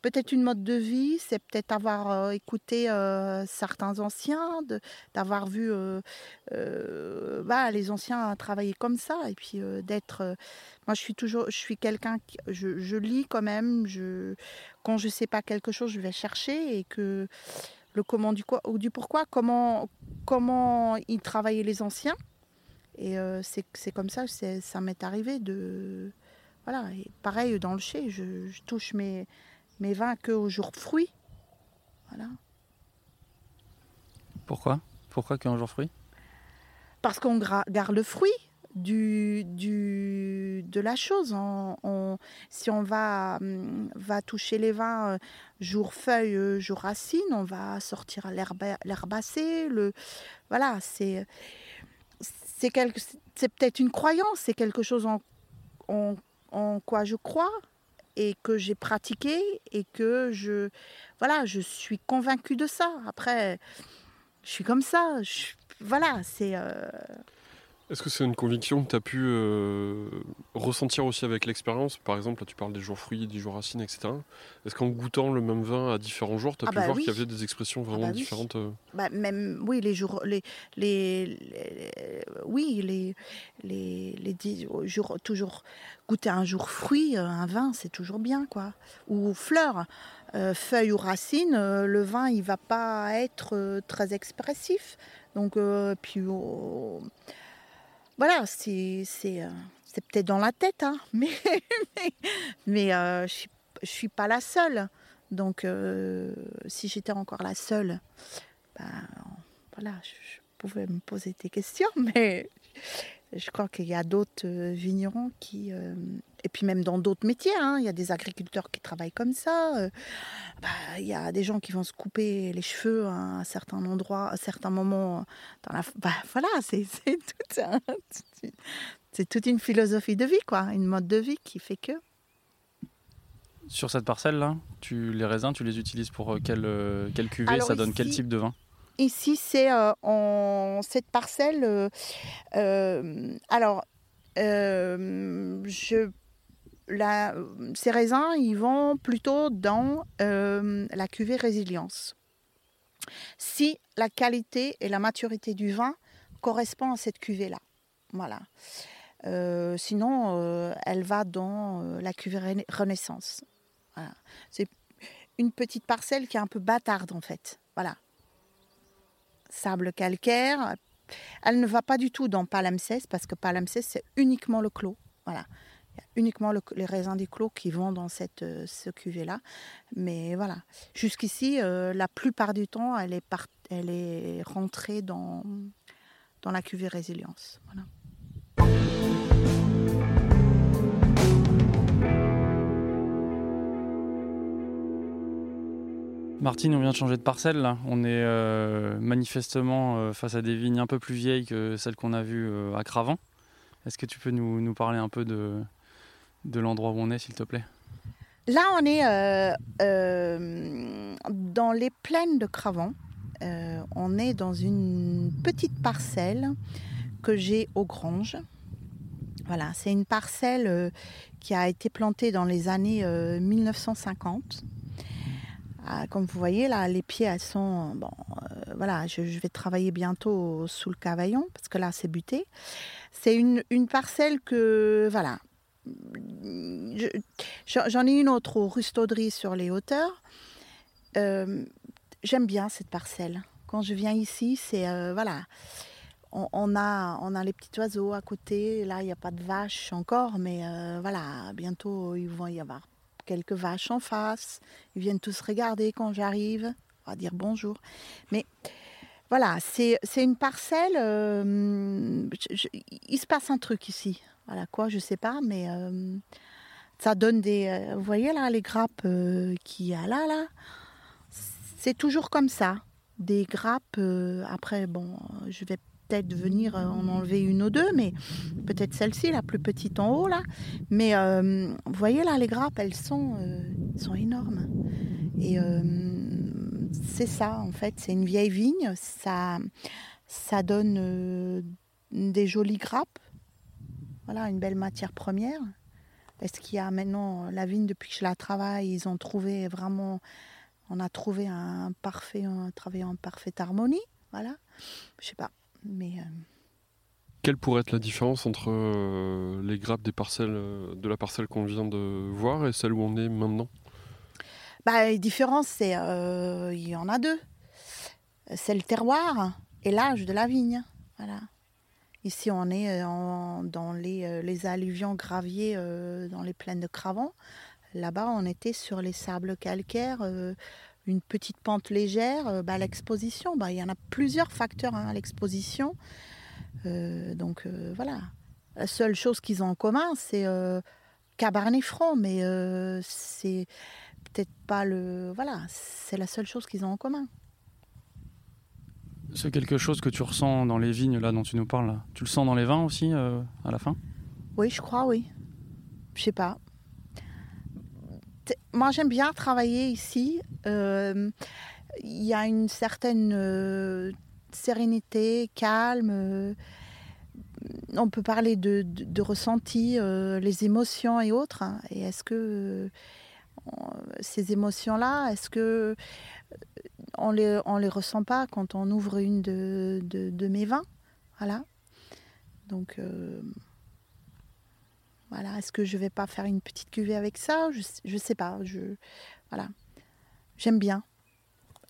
peut-être une mode de vie, c'est peut-être avoir euh, écouté euh, certains anciens, d'avoir vu bah, les anciens travailler comme ça, et puis d'être. moi, je suis toujours, je quelqu'un, je, je, lis quand même. Quand je sais pas quelque chose, je vais chercher et que le comment du quoi ou du pourquoi, comment comment ils travaillaient les anciens. Et c'est comme ça, ça m'est arrivé de voilà, et pareil dans le chai, je, je touche mes, mes vins que au jour fruit. Voilà. Pourquoi? Pourquoi qu'un jour fruit? Parce qu'on garde le fruit de la chose. Si on va, va toucher les vins euh, jour feuille, euh, jour racine, on va sortir l'herbacée. Voilà, c'est c'est peut-être une croyance, c'est quelque chose en, quoi je crois et que j'ai pratiqué et que je voilà je suis convaincue de ça après je suis comme ça voilà c'est euh, est-ce que c'est une conviction que tu as pu euh, ressentir aussi avec l'expérience? Par exemple, là, tu parles des jours fruits, des jours racines, etc. Est-ce qu'en goûtant le même vin à différents jours, tu as ah pu bah voir qu'il y avait des expressions Ah vraiment bah oui. différentes euh? Bah, même oui les jours les les, les- oui les les, les dix jours toujours goûter un jour fruit euh, un vin c'est toujours bien quoi. Ou fleurs Euh, feuilles ou racines euh, le vin il va pas être très expressif. Donc puis oh, voilà euh, c'est peut-être dans la tête hein, mais mais, euh, je je suis pas la seule. Donc euh, si j'étais encore la seule ben, voilà, je, pouvais me poser des questions, mais je crois qu'il y a d'autres vignerons qui, et puis même dans d'autres métiers, hein, il y a des agriculteurs qui travaillent comme ça. euh, bah, il y a des gens qui vont se couper les cheveux à un certain endroit, à certains moments. Dans la, bah, voilà, c'est c'est tout un- c'est toute une philosophie de vie, quoi, une mode de vie qui fait que. Sur cette parcelle-là, tu, les raisins, tu les utilises pour euh, quelle, euh, quelle cuvée? Alors Ça donne quel type de vin? Ici, c'est euh, en cette parcelle. euh, euh, alors, euh, je, la, ces raisins, ils vont plutôt dans euh, la cuvée résilience. Si la qualité et la maturité du vin correspondent à cette cuvée-là. Voilà. Euh, sinon, euh, elle va dans euh, la cuvée Renaissance. C'est une petite parcelle qui est un peu bâtarde, en fait. Voilà sable calcaire. Elle ne va pas du tout dans Palimpseste parce que Palimpseste, c'est uniquement le clos. Voilà. Il a uniquement le- les raisins du clos qui vont dans cette, euh, ce cuvée-là. Mais voilà. Jusqu'ici, euh, la plupart du temps, elle est, rentrée dans, la cuvée résilience. Voilà. Martine, on vient de changer de parcelle. On est euh, manifestement face à des vignes un peu plus vieilles que celles qu'on a vues à Cravant. Est-ce que tu peux nous parler un peu de, de l'endroit où on est, s'il te plaît Là, on est euh, euh, dans les plaines de Cravant. Euh, on est dans une petite parcelle que j'ai aux Granges. Voilà, c'est une parcelle qui a été plantée dans les années 1950. Ah, comme vous voyez là, les pieds, elles sont bon. voilà, je, vais travailler bientôt sous le cavaillon parce que là, c'est buté. C'est une, une, parcelle que voilà. J'en ai une autre au Rustauderie sur les hauteurs. J'aime bien cette parcelle. Quand je viens ici, c'est voilà on, a, on a les petits oiseaux à côté. Là, il n'y a pas de vaches encore, mais euh, voilà, bientôt, il va y avoir quelques vaches en face. Ils viennent tous regarder quand j'arrive, on va dire bonjour. Mais voilà, c'est une parcelle. Euh, il se passe un truc ici. Voilà quoi, je sais pas, mais euh, ça donne des. vous voyez là, les grappes qu'il y a là, là. C'est toujours comme ça. Des grappes. après, bon, je vais peut-être venir euh, en enlever une ou deux, mais peut-être celle-ci, la plus petite en haut là. Mais euh, vous voyez là, les grappes, elles sont, euh, sont énormes. Et c'est ça, en fait, c'est une vieille vigne. Ça, ça donne des jolies grappes. Voilà, une belle matière première. Est-ce qu'il y a maintenant la vigne depuis que je la travaille, ils ont trouvé vraiment, on a trouvé un parfait, on a travaillé en parfaite harmonie. Voilà, je sais pas. Mais, euh, Quelle pourrait être la différence entre euh, les grappes des parcelles, euh, de la parcelle qu'on vient de voir et celle où on est maintenant? Bah, Les différences, c'est il y en a deux. C'est le terroir et l'âge de la vigne. Voilà. Ici, on est dans les, les, alluvions graviers dans les plaines de Cravant. Là-bas, on était sur les sables calcaires une petite pente légère, euh, bah, l'exposition, bah, il y en a plusieurs facteurs hein, à l'exposition. Euh, donc euh, voilà. La seule chose qu'ils ont en commun, c'est Cabernet Franc, mais c'est peut-être pas le. Voilà, c'est la seule chose qu'ils ont en commun. C'est quelque chose que tu ressens dans les vignes là dont tu nous parles. Tu le sens dans les vins aussi à la fin? Oui, je crois, oui. Je sais pas moi, j'aime bien travailler ici. Euh, il y a une certaine euh, sérénité, calme. Euh, on peut parler de, de, ressenti, les émotions et autres. Hein. Et est-ce que ces émotions-là, est-ce que on les, on les ressent pas quand on ouvre une de, de mes vins Voilà. Donc voilà, est-ce que je vais pas faire une petite cuvée avec ça? Je ne sais pas. Je, voilà, j'aime bien.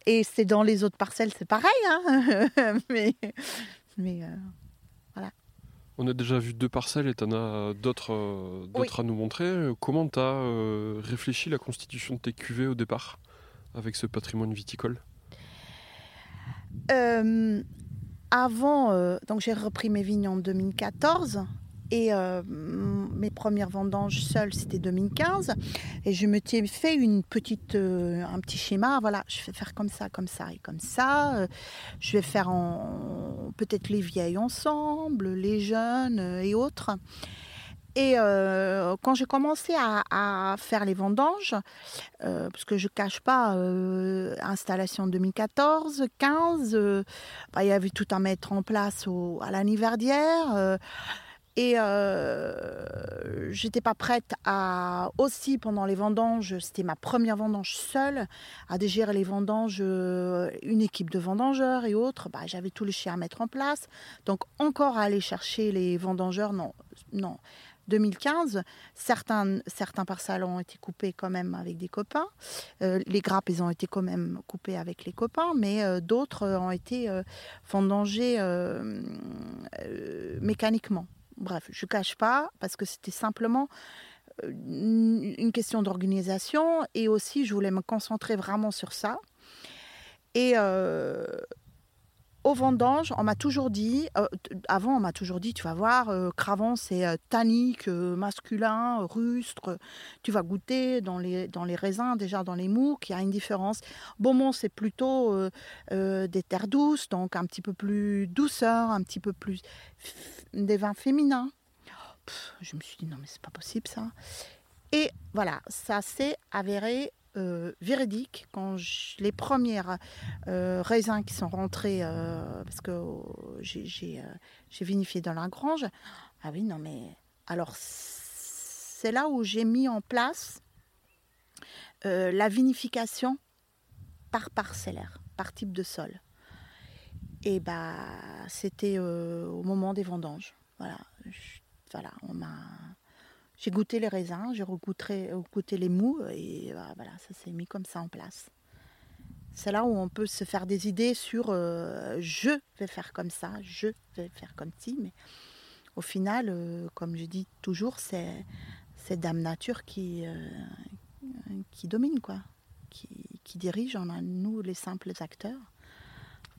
Et c'est dans les autres parcelles, c'est pareil, hein mais, mais euh, voilà. On a déjà vu deux parcelles et tu en as d'autres euh, d'autres à nous montrer. Comment tu as euh, réfléchi la constitution de tes cuvées au départ avec ce patrimoine viticole? Avant, donc j'ai repris mes vignes en 2014 et euh, mes premières vendanges seules, c'était 2015. Et je me suis fait une petite, euh, un petit schéma. Voilà, je vais faire comme ça, comme ça et comme ça. Euh, je vais faire peut-être les vieilles ensemble, les jeunes et autres. Et quand j'ai commencé à, faire les vendanges, parce que je cache pas, installation 2014, 15, bah, il y avait tout à mettre en place au, à l'anniversaire. Et euh, j'étais pas prête à aussi pendant les vendanges, c'était ma première vendange seule, à dégérer les vendanges, euh, une équipe de vendangeurs et autres. Bah, j'avais tous les chiens à mettre en place. Donc encore à aller chercher les vendangeurs, non, non. 2015, certains, certains parcelles ont été coupés quand même avec des copains. Euh, les grappes, ils ont été quand même coupées avec les copains, mais euh, d'autres ont été vendangées mécaniquement. Bref, je ne cache pas parce que c'était simplement euh, une question d'organisation et aussi je voulais me concentrer vraiment sur ça. Euh, au vendange, on m'a toujours dit, euh, avant on m'a toujours dit, tu vas voir, Cravant c'est tannique, masculin, rustre, tu vas goûter dans les, dans les raisins, déjà dans les mouques, il y a une différence. Beaumont c'est plutôt des terres douces, donc un petit peu plus douceur, un petit peu plus des vins féminins. je me suis dit, non, mais c'est pas possible ça. Et voilà, ça s'est avéré euh, véridique quand les premières euh, raisins qui sont rentrés, euh, parce que j'ai vinifié dans la grange, ah oui, non, mais Alors, c'est là où j'ai mis en place la vinification par parcellaire, par type de sol. Et bah, c'était au moment des vendanges. Voilà, voilà, on a, j'ai goûté les raisins, j'ai goûté les mous et bah, voilà, ça s'est mis comme ça en place. C'est là où on peut se faire des idées sur euh, je vais faire comme ça, je vais faire comme ci, mais au final, comme je dis toujours, c'est c'est Dame Nature qui, qui domine, quoi, qui, qui, dirige. On a nous les simples acteurs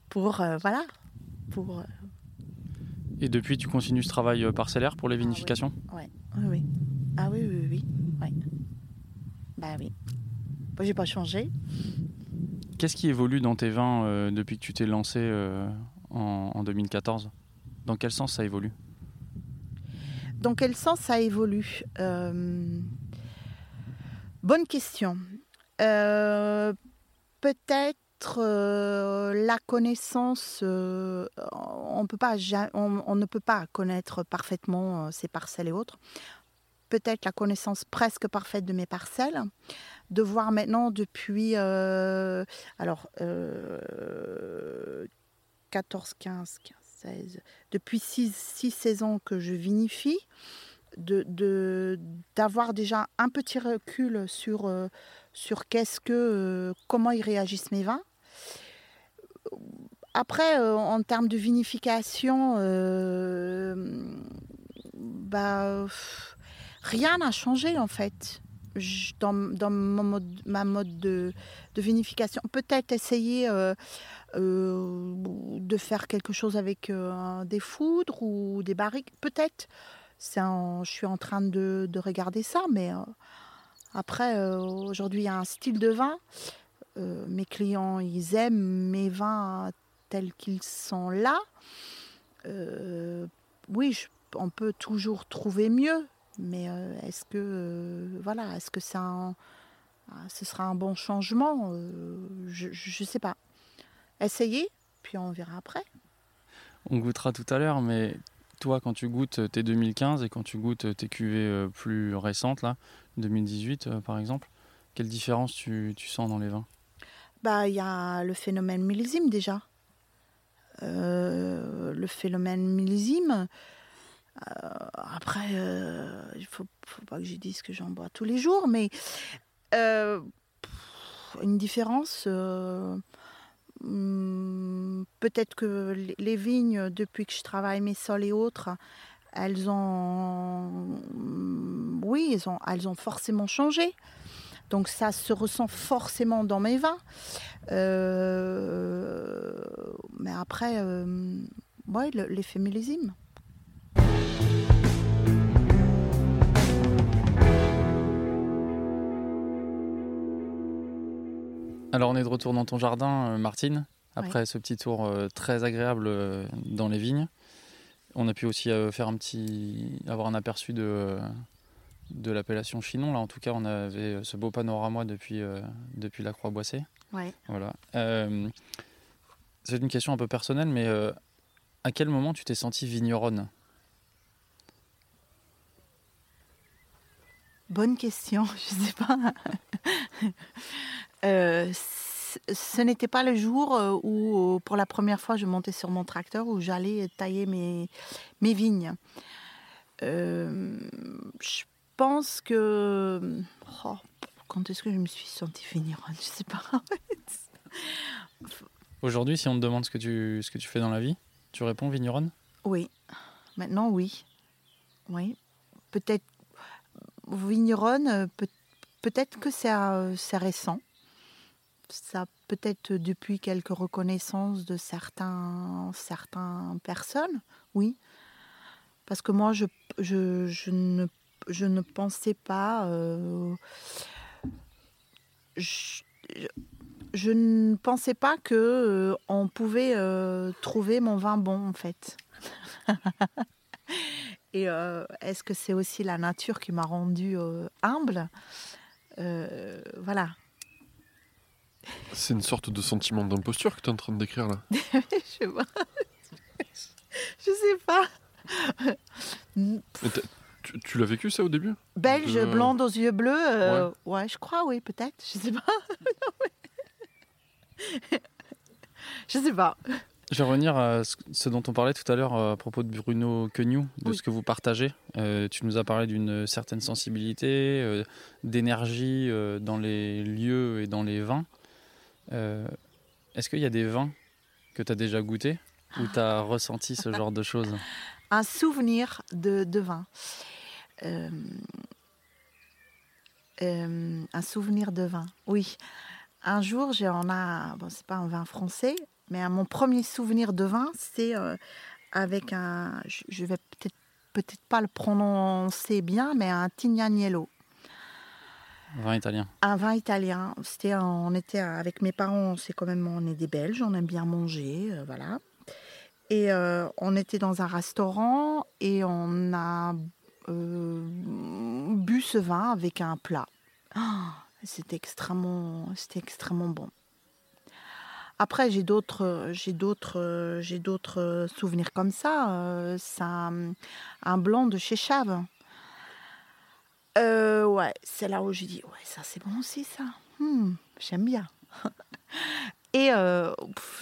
pour euh, voilà, pour. Euh, Et depuis, tu continues ce travail euh, parcellaire pour les ah vinifications? Oui. oui. Ah oui, oui, oui, oui. Bah oui. Moi, j'ai pas changé. Qu'est-ce qui évolue dans tes vins depuis que tu t'es lancé en, en 2014 Dans quel sens ça évolue? Dans quel sens ça évolue? Bonne question. Euh, peut-être euh, la connaissance, euh, on, peut pas, on, ne peut pas connaître parfaitement ces parcelles et autres. Peut-être la connaissance presque parfaite de mes parcelles. De voir maintenant depuis, alors, 14, 15, 15, 16, depuis 6, 6 saisons que je vinifie d'avoir déjà un petit recul sur euh, qu'est-ce que euh, comment ils réagissent mes vins. Après, euh, en termes de vinification, bah, rien n'a changé en fait dans, dans ma mode de, vinification. Peut-être essayer de faire quelque chose avec des foudres ou des barriques, peut-être je suis en train de, regarder ça, mais euh, après, euh, aujourd'hui, il y a un style de vin. Euh, mes clients, ils aiment mes vins tels qu'ils sont là. oui, on peut toujours trouver mieux, mais est-ce que, voilà, est-ce que un, ce sera un bon changement Je ne sais pas. Essayez, puis on verra après. On goûtera tout à l'heure, mais toi, quand tu goûtes tes 2015 et quand tu goûtes tes cuvées euh, plus récentes, là, 2018 euh, par exemple, quelle différence tu, sens dans les vins? Bah, il y a le phénomène millésime déjà. Euh, le phénomène millésime. Après, il faut, faut pas que je dise que j'en bois tous les jours, mais une différence Hmm, peut-être que les vignes, depuis que je travaille mes sols et autres, elles ont, hmm, oui, elles ont, elles ont forcément changé. Donc ça se ressent forcément dans mes vins. Euh, mais après, euh, l'effet millésime. Alors on est de retour dans ton jardin, euh, Martine, après ce petit tour euh, très agréable euh, dans les vignes. On a pu aussi faire un petit, avoir un aperçu de, de l'appellation Chinon. Là, en tout cas, on avait ce beau panorama depuis, depuis la Croix-Boissée. Ouais. Voilà. c'est une question un peu personnelle, mais à quel moment tu t'es sentie vigneronne? Bonne question, je ne sais pas. Euh, ce n'était pas le jour euh, où, euh, pour la première fois, je montais sur mon tracteur où j'allais tailler mes, mes vignes. je pense que. Oh, quand est-ce que je me suis sentie finir Je ne sais pas. Aujourd'hui, si on te demande ce que, tu, ce que tu fais dans la vie, tu réponds vigneronne? Oui. Maintenant, oui. Oui. Peut-être vigneronne, peut-être que c'est récent ça peut-être depuis quelques reconnaissances de certains, certaines personnes, oui. Parce que moi, je, je, je, ne, je ne pensais pas... Euh, je, ne pensais pas que euh, on pouvait euh, trouver mon vin bon, en fait. Et est-ce que c'est aussi la nature qui m'a rendue humble? Voilà. C'est une sorte de sentiment d'imposture que tu es en train de décrire là. je, sais pas. je sais pas. Tu l'as vécu ça au début? Belge, De- blonde aux yeux bleus, euh, ouais. je crois, oui, peut-être. Je sais pas. je sais pas. Je vais revenir à ce dont on parlait tout à l'heure euh, à propos de Bruno Queugnoux, de Oui. ce que vous partagez. Euh, tu nous as parlé d'une certaine sensibilité, euh, d'énergie euh, dans les lieux et dans les vins. Euh, Est-ce qu'il y a des vins que tu as déjà goûtés ou tu as ressenti ce genre de choses? Un souvenir de, vin. Euh, euh, un souvenir de vin, oui. Un jour, j'ai on a, bon, c'est pas un vin français, mais mon premier souvenir de vin, c'est avec un, je, je vais peut-être peut-être pas le prononcer bien, mais un Tignaniello. Vin italien. Un vin italien. C'était, un- on était avec mes parents. C'est quand même, on est des Belges. On aime bien manger, euh, voilà. Et euh, on était dans un restaurant et on a euh, bu ce vin avec un plat. Ah, c'était extrêmement, c'était extrêmement bon. Après, j'ai d'autres, j'ai d'autres, j'ai d'autres souvenirs comme ça. C'est un, un blanc de chez Chave. Euh, ouais, c'est là où j'ai dit, ouais, ça c'est bon aussi, ça. Hmm, J'aime bien. Et euh,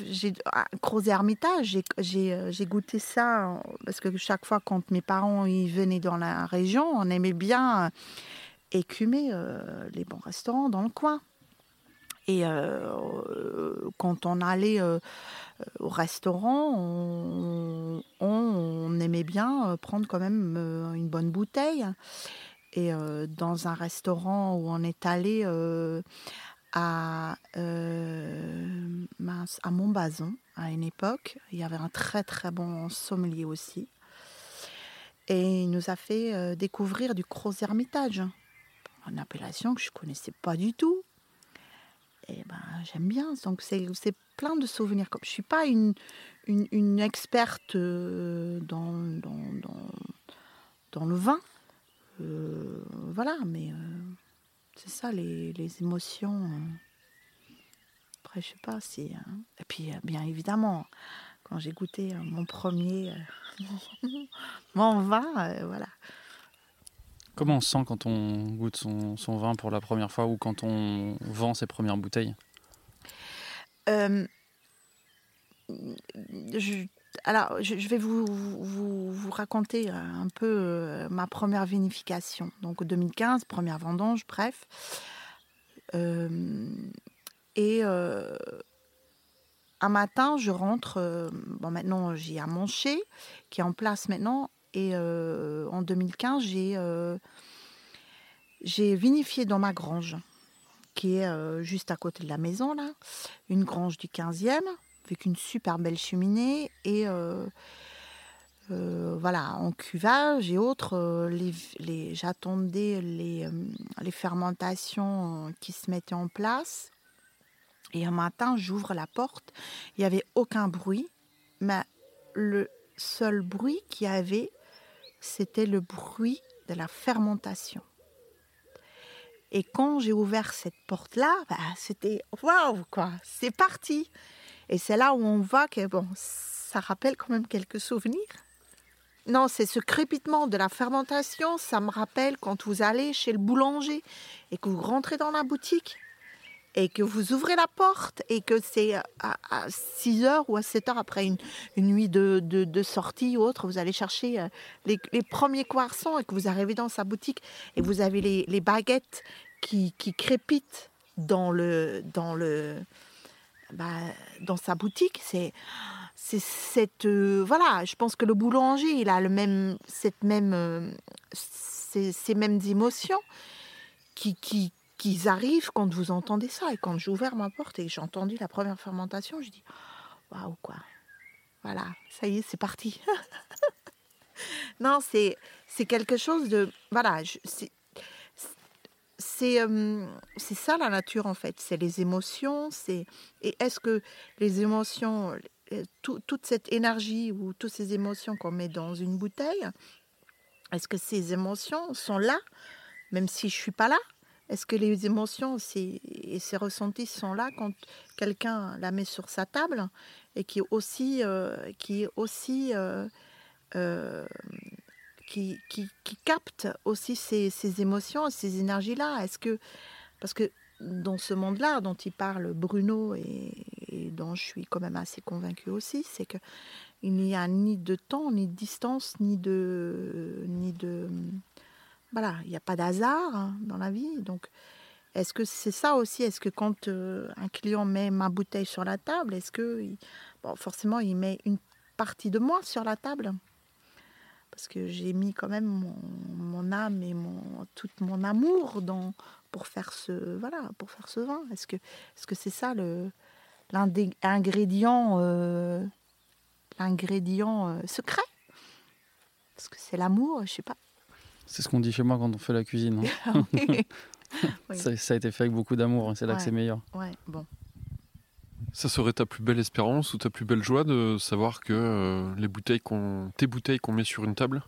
j'ai euh, j'ai goûté ça parce que chaque fois quand mes parents ils venaient dans la région, on aimait bien euh, écumer les bons restaurants dans le coin. Et quand on allait au restaurant, on, aimait bien prendre quand même une bonne bouteille. Et euh, dans un restaurant où on est allé euh, à, euh, à Montbazon, à une époque, il y avait un très très bon sommelier aussi. Et il nous a fait découvrir du Gros Hermitage, une appellation que je connaissais pas du tout. Et ben, j'aime bien. Donc, c'est plein de souvenirs. Comme Je suis pas une, une, une experte dans, dans, dans, dans le vin. Euh, voilà, mais euh, c'est ça, les, les émotions. euh. Après, je sais pas si. hein. Et puis, bien évidemment, quand j'ai goûté mon premier. mon vin, voilà. Comment on se sent quand on goûte son, son vin pour la première fois ou quand on vend ses premières bouteilles? Euh, je, alors, je, vais vous, raconter un peu euh, ma première vinification. Donc, 2015, première vendange, bref. Euh, et euh, un matin, je rentre. euh, bon, maintenant, j'ai à Moncher, qui est en place maintenant. Et euh, en 2015, j'ai euh, vinifié dans ma grange, qui est euh, juste à côté de la maison, là une grange du 15e avec une super belle cheminée et euh, euh, voilà en cuvage et autres euh, j'attendais les, fermentations qui se mettaient en place et un matin j'ouvre la porte il n'y avait aucun bruit mais le seul bruit qu'il y avait c'était le bruit de la fermentation et quand j'ai ouvert cette porte-là, bah, c'était waouh, quoi, c'est parti. Et c'est là où on voit que bon, ça rappelle quand même quelques souvenirs. Non, c'est ce crépitement de la fermentation, ça me rappelle quand vous allez chez le boulanger et que vous rentrez dans la boutique et que vous ouvrez la porte et que c'est à, à 6 heures ou à 7 heures après une, nuit de, de, sortie ou autre, vous allez chercher euh, les, premiers croissants et que vous arrivez dans sa boutique et vous avez les, les baguettes qui, qui crépitent dans le dans le bah, dans sa boutique c'est cette euh, voilà je pense que le boulanger il a le même cette même euh, ces, mêmes émotions qui qui qui arrivent quand vous entendez ça. Et quand j'ai ouvert ma porte et j'ai entendu la première fermentation je dis waouh quoi. Voilà ça y est c'est parti. Non c'est quelque chose de voilà c'est c'est ça la nature en fait, c'est les émotions, c'est et est-ce que les émotions, euh, tout- toute cette énergie ou toutes ces émotions qu'on met dans une bouteille, est-ce que ces émotions sont là, même si je suis pas là? Est-ce que les émotions et ces ressentis sont là quand quelqu'un la met sur sa table et qui est aussi euh, qui euh, qui, qui, qui capte aussi ces, émotions, ces énergies-là. Est-ce que parce que dans ce monde-là dont il parle Bruno et, dont je suis quand même assez convaincue aussi, c'est que il n'y a ni de temps, ni de distance, ni de ni de voilà, il n'y a pas d'hasard hein, dans la vie. Donc, est-ce que c'est ça aussi? Est-ce que quand euh, un client met ma bouteille sur la table, est-ce que bon, forcément il met une partie de moi sur la table? Parce que j'ai mis quand même mon, mon âme et mon tout mon amour dans pour faire ce voilà pour faire ce vin. Est-ce que est-ce que c'est ça l'ingrédient euh, l'ingrédient euh, secret? Est-ce que c'est l'amour? Je sais pas. C'est ce qu'on dit chez moi quand on fait la cuisine. hein. oui. Ça, ça a été fait avec beaucoup d'amour, et c'est là que c'est meilleur. Ouais, bon. Ça serait ta plus belle espérance ou ta plus belle joie de savoir que euh, les bouteilles qu'on, tes bouteilles qu'on met sur une table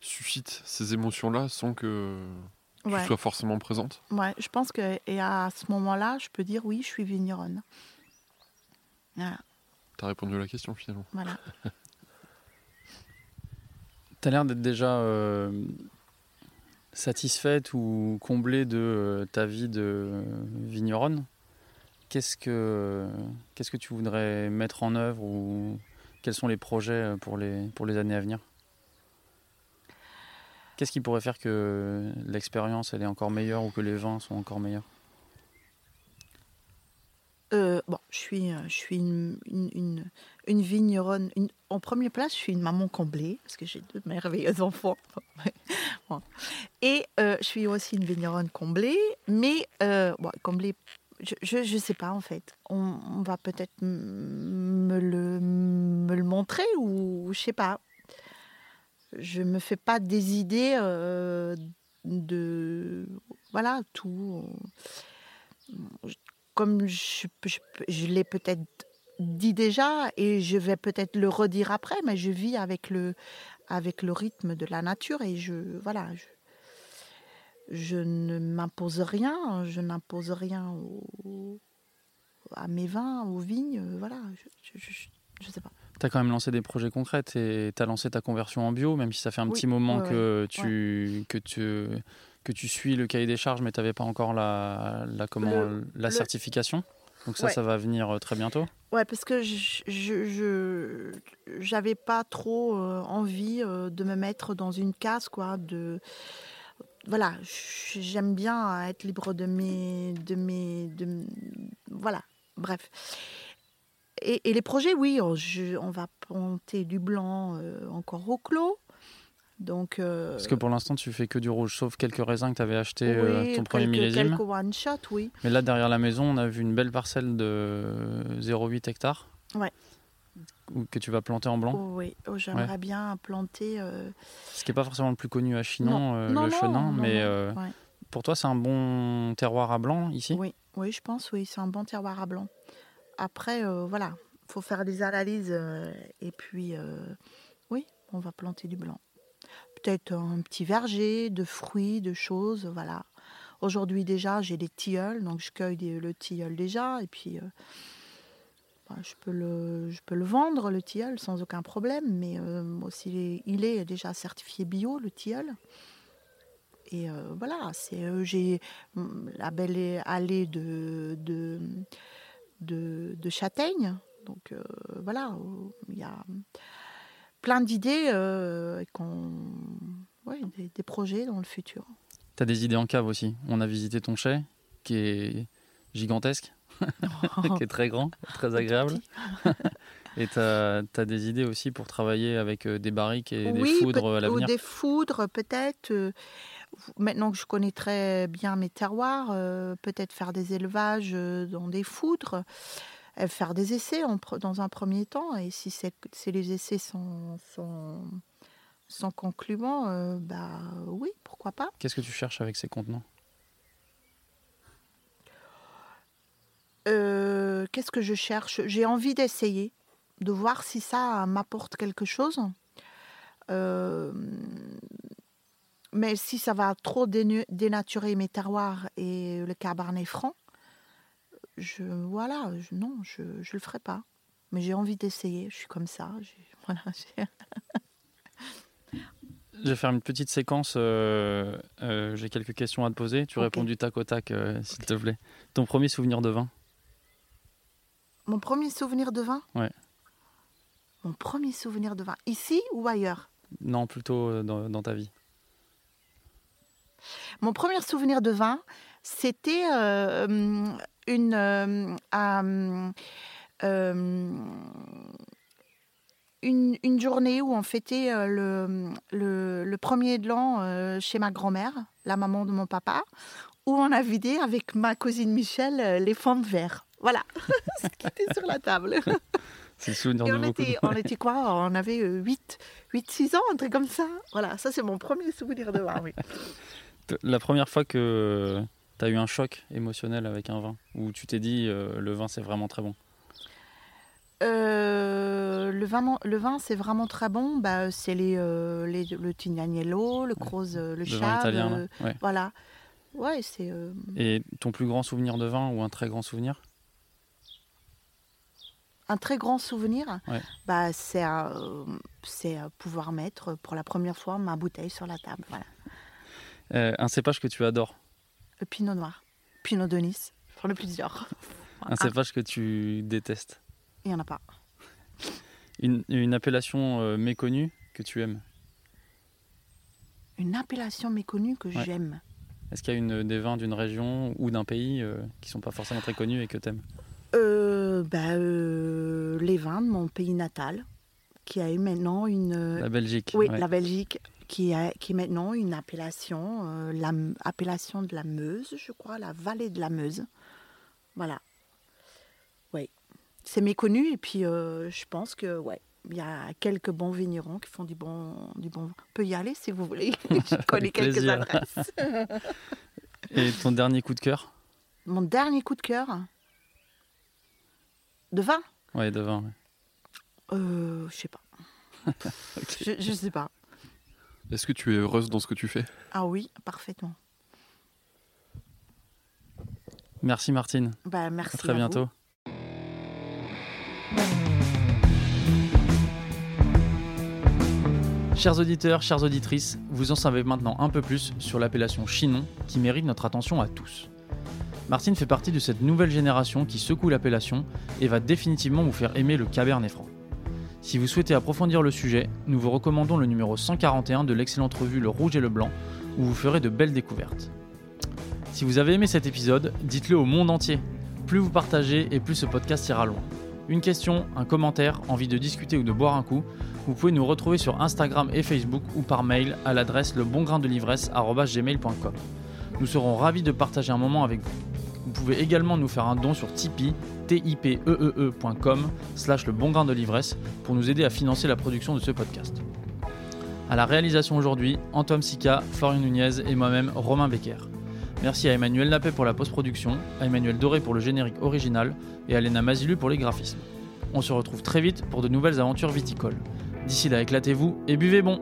suscitent ces émotions-là sans que tu Ouais. sois forcément présente? Ouais, je pense que et à ce moment-là, je peux dire oui, je suis vigneronne. Voilà, T'as répondu à la question finalement. voilà. Tu as l'air d'être déjà euh, satisfaite ou comblée de euh, ta vie de euh, vigneronne? Qu'est-ce que, qu'est-ce que tu voudrais mettre en œuvre ou quels sont les projets euh, pour les, pour les années à venir? Qu'est-ce qui pourrait faire que l'expérience elle est encore meilleure ou que les vins sont encore meilleurs? Euh, bon, je suis, euh, je suis une, une, vigneronne. en première place, je suis une maman comblée, parce que j'ai deux merveilleux enfants. Et je suis aussi une vigneronne comblée, mais comblée, je ne sais pas en fait. On, va peut-être me le, montrer ou je sais pas. Je me fais pas des idées euh, de. Voilà, tout comme je, l'ai peut-être dit déjà et je vais peut-être le redire après, mais je vis avec le, rythme de la nature et je voilà, je ne m'impose rien, je n'impose rien au- à mes vins, aux vignes, voilà, je, je, je- je sais pas. Tu as quand même lancé des projets concrets et tu as lancé ta conversion en bio, même si ça fait un Oui, petit moment ouais, que, tu, que, tu, que tu suis le cahier des charges, mais tu n'avais pas encore la, la, comment, Le- la le- certification. Donc ça, Ouais. ça va venir euh, très bientôt. Ouais, parce que je- j'avais pas trop euh, envie euh, de me mettre dans une case quoi de voilà, j'aime bien être libre de mes de mes de voilà, bref. Et, et les projets, oui, on, je- on va planter du blanc euh, encore au clos. Donc euh, Parce que pour l'instant, tu fais que du rouge, sauf quelques raisins que tu avais acheté euh, ton premier millésime. quelques one shot, oui. Mais là, derrière la maison, on a vu une belle parcelle de 0,8 hectares. Ouais. Que tu vas planter en blanc. Oui, Oh, j'aimerais bien planter euh, Ce qui n'est pas forcément le plus connu à Chinon, Non, euh, non, le non, chenin. mais euh, ouais. pour toi, c'est un bon terroir à blanc ici? Oui, oui, je pense, oui, c'est un bon terroir à blanc. Après, voilà, faut faire des analyses et puis, oui, on va planter du blanc. Peut-être un petit verger de fruits, de choses, voilà. Aujourd'hui déjà, j'ai des tilleuls, donc je cueille des- le tilleul déjà et puis je, peux le, vendre, le tilleul, sans aucun problème, mais euh, aussi, il est déjà certifié bio, le tilleul. Et euh, voilà, c'est euh, j'ai hum, la belle allée de, de, châtaignes. Donc euh, voilà, il y a plein d'idées, euh, ouais, des, des projets dans le futur. Tu as des idées en cave aussi. On a visité ton chai, qui est gigantesque, qui est très grand, très agréable. Et tu as, des idées aussi pour travailler avec euh, des barriques et des foudres à ou l'avenir. des foudres peut-être. euh, Maintenant que je connais très bien mes terroirs, euh, peut-être faire des élevages euh, dans des foudres, euh, faire des essais en dans un premier temps. Et si, si les essais sont, sont, sont concluants, euh, bah oui, pourquoi pas. Qu'est-ce que tu cherches avec ces contenants? Euh, Qu'est-ce que je cherche? J'ai envie d'essayer, de voir si ça m'apporte quelque chose. Euh, mais si ça va trop dénaturer mes terroirs et le cabernet franc, je voilà, je, non, je ne le ferai pas. Mais j'ai envie d'essayer. Je suis comme ça. j'ai- Voilà, Je vais faire une petite séquence. euh, euh, J'ai quelques questions à te poser. Tu réponds du tac au tac, euh, s'il te plaît. Ton premier souvenir de vin? Mon premier souvenir de vin Ouais. Mon premier souvenir de vin, ici ou ailleurs Non, plutôt euh, dans, dans ta vie. Mon premier souvenir de vin, c'était euh, une, euh, hum, euh, une, une journée où on fêtait le, le, le premier de l'an chez ma grand-mère, la maman de mon papa, où on a vidé avec ma cousine Michel les de verre. Voilà ce qui était sur la table. C'est le souvenir Et de on beaucoup. était, on était quoi? On avait 8, 8, 6 ans, un truc comme ça. Voilà, ça c'est mon premier souvenir de vin, oui. La première fois que tu as eu un choc émotionnel avec un vin, où tu t'es dit euh, le vin c'est vraiment très bon? Euh, le vin, le vin c'est vraiment très bon. Bah, c'est les, euh, les- le Tignanello, le Croze, le, Le italien. Ouais. voilà. Ouais, c'est. Et ton plus grand souvenir de vin ou un très grand souvenir? Un très grand souvenir, Ouais. bah, c'est euh, c'est, euh, pouvoir mettre pour la première fois ma bouteille sur la table. Voilà. Euh, Un cépage que tu adores Le pinot noir, pinot de Nice, j'en ai plusieurs. Un cépage que tu détestes Il n'y en a pas. Une, une appellation euh, méconnue que tu aimes Une appellation méconnue que Ouais. j'aime. Est-ce qu'il y a une, des vins d'une région ou d'un pays euh, qui sont pas forcément très connus et que tu aimes Euh, bah, euh, les vins de mon pays natal, qui a eu maintenant une. La Belgique. oui, ouais. la Belgique, qui a qui est maintenant une appellation, euh, la M- appellation de la Meuse, je crois, la vallée de la Meuse. Voilà. Oui. C'est méconnu et puis euh, je pense que, ouais. Il y a quelques bons vignerons qui font du bon, du bon. On peut y aller si vous voulez. je connais quelques adresses. Et ton dernier coup de cœur? Mon dernier coup de cœur de vin Ouais, de vin. ouais. Euh, je sais pas. je, sais pas. Est-ce que tu es heureuse dans ce que tu fais? Ah oui, parfaitement. Merci Martine. Bah, merci. À très à vous. bientôt. Chers auditeurs, chères auditrices, vous en savez maintenant un peu plus sur l'appellation Chinon qui mérite notre attention à tous. Martine fait partie de cette nouvelle génération qui secoue l'appellation et va définitivement vous faire aimer le Cabernet Franc. Si vous souhaitez approfondir le sujet, nous vous recommandons le numéro 141 de l'excellente revue Le Rouge et le Blanc où vous ferez de belles découvertes. Si vous avez aimé cet épisode, dites-le au monde entier. Plus vous partagez et plus ce podcast ira loin. Une question, un commentaire, envie de discuter ou de boire un coup, vous pouvez nous retrouver sur Instagram et Facebook ou par mail à l'adresse lebongraindelivresse.gmail.com. Nous serons ravis de partager un moment avec vous. Vous pouvez également nous faire un don sur Tipeee, tipeee.com slash le bon grain de l'ivresse pour nous aider à financer la production de ce podcast. À la réalisation aujourd'hui, Antoine Sica, Florian Nunez et moi-même, Romain Becker. Merci à Emmanuel Lapet pour la post-production, à Emmanuel Doré pour le générique original et à Léna Mazilu pour les graphismes. On se retrouve très vite pour de nouvelles aventures viticoles. D'ici là, éclatez-vous et buvez bon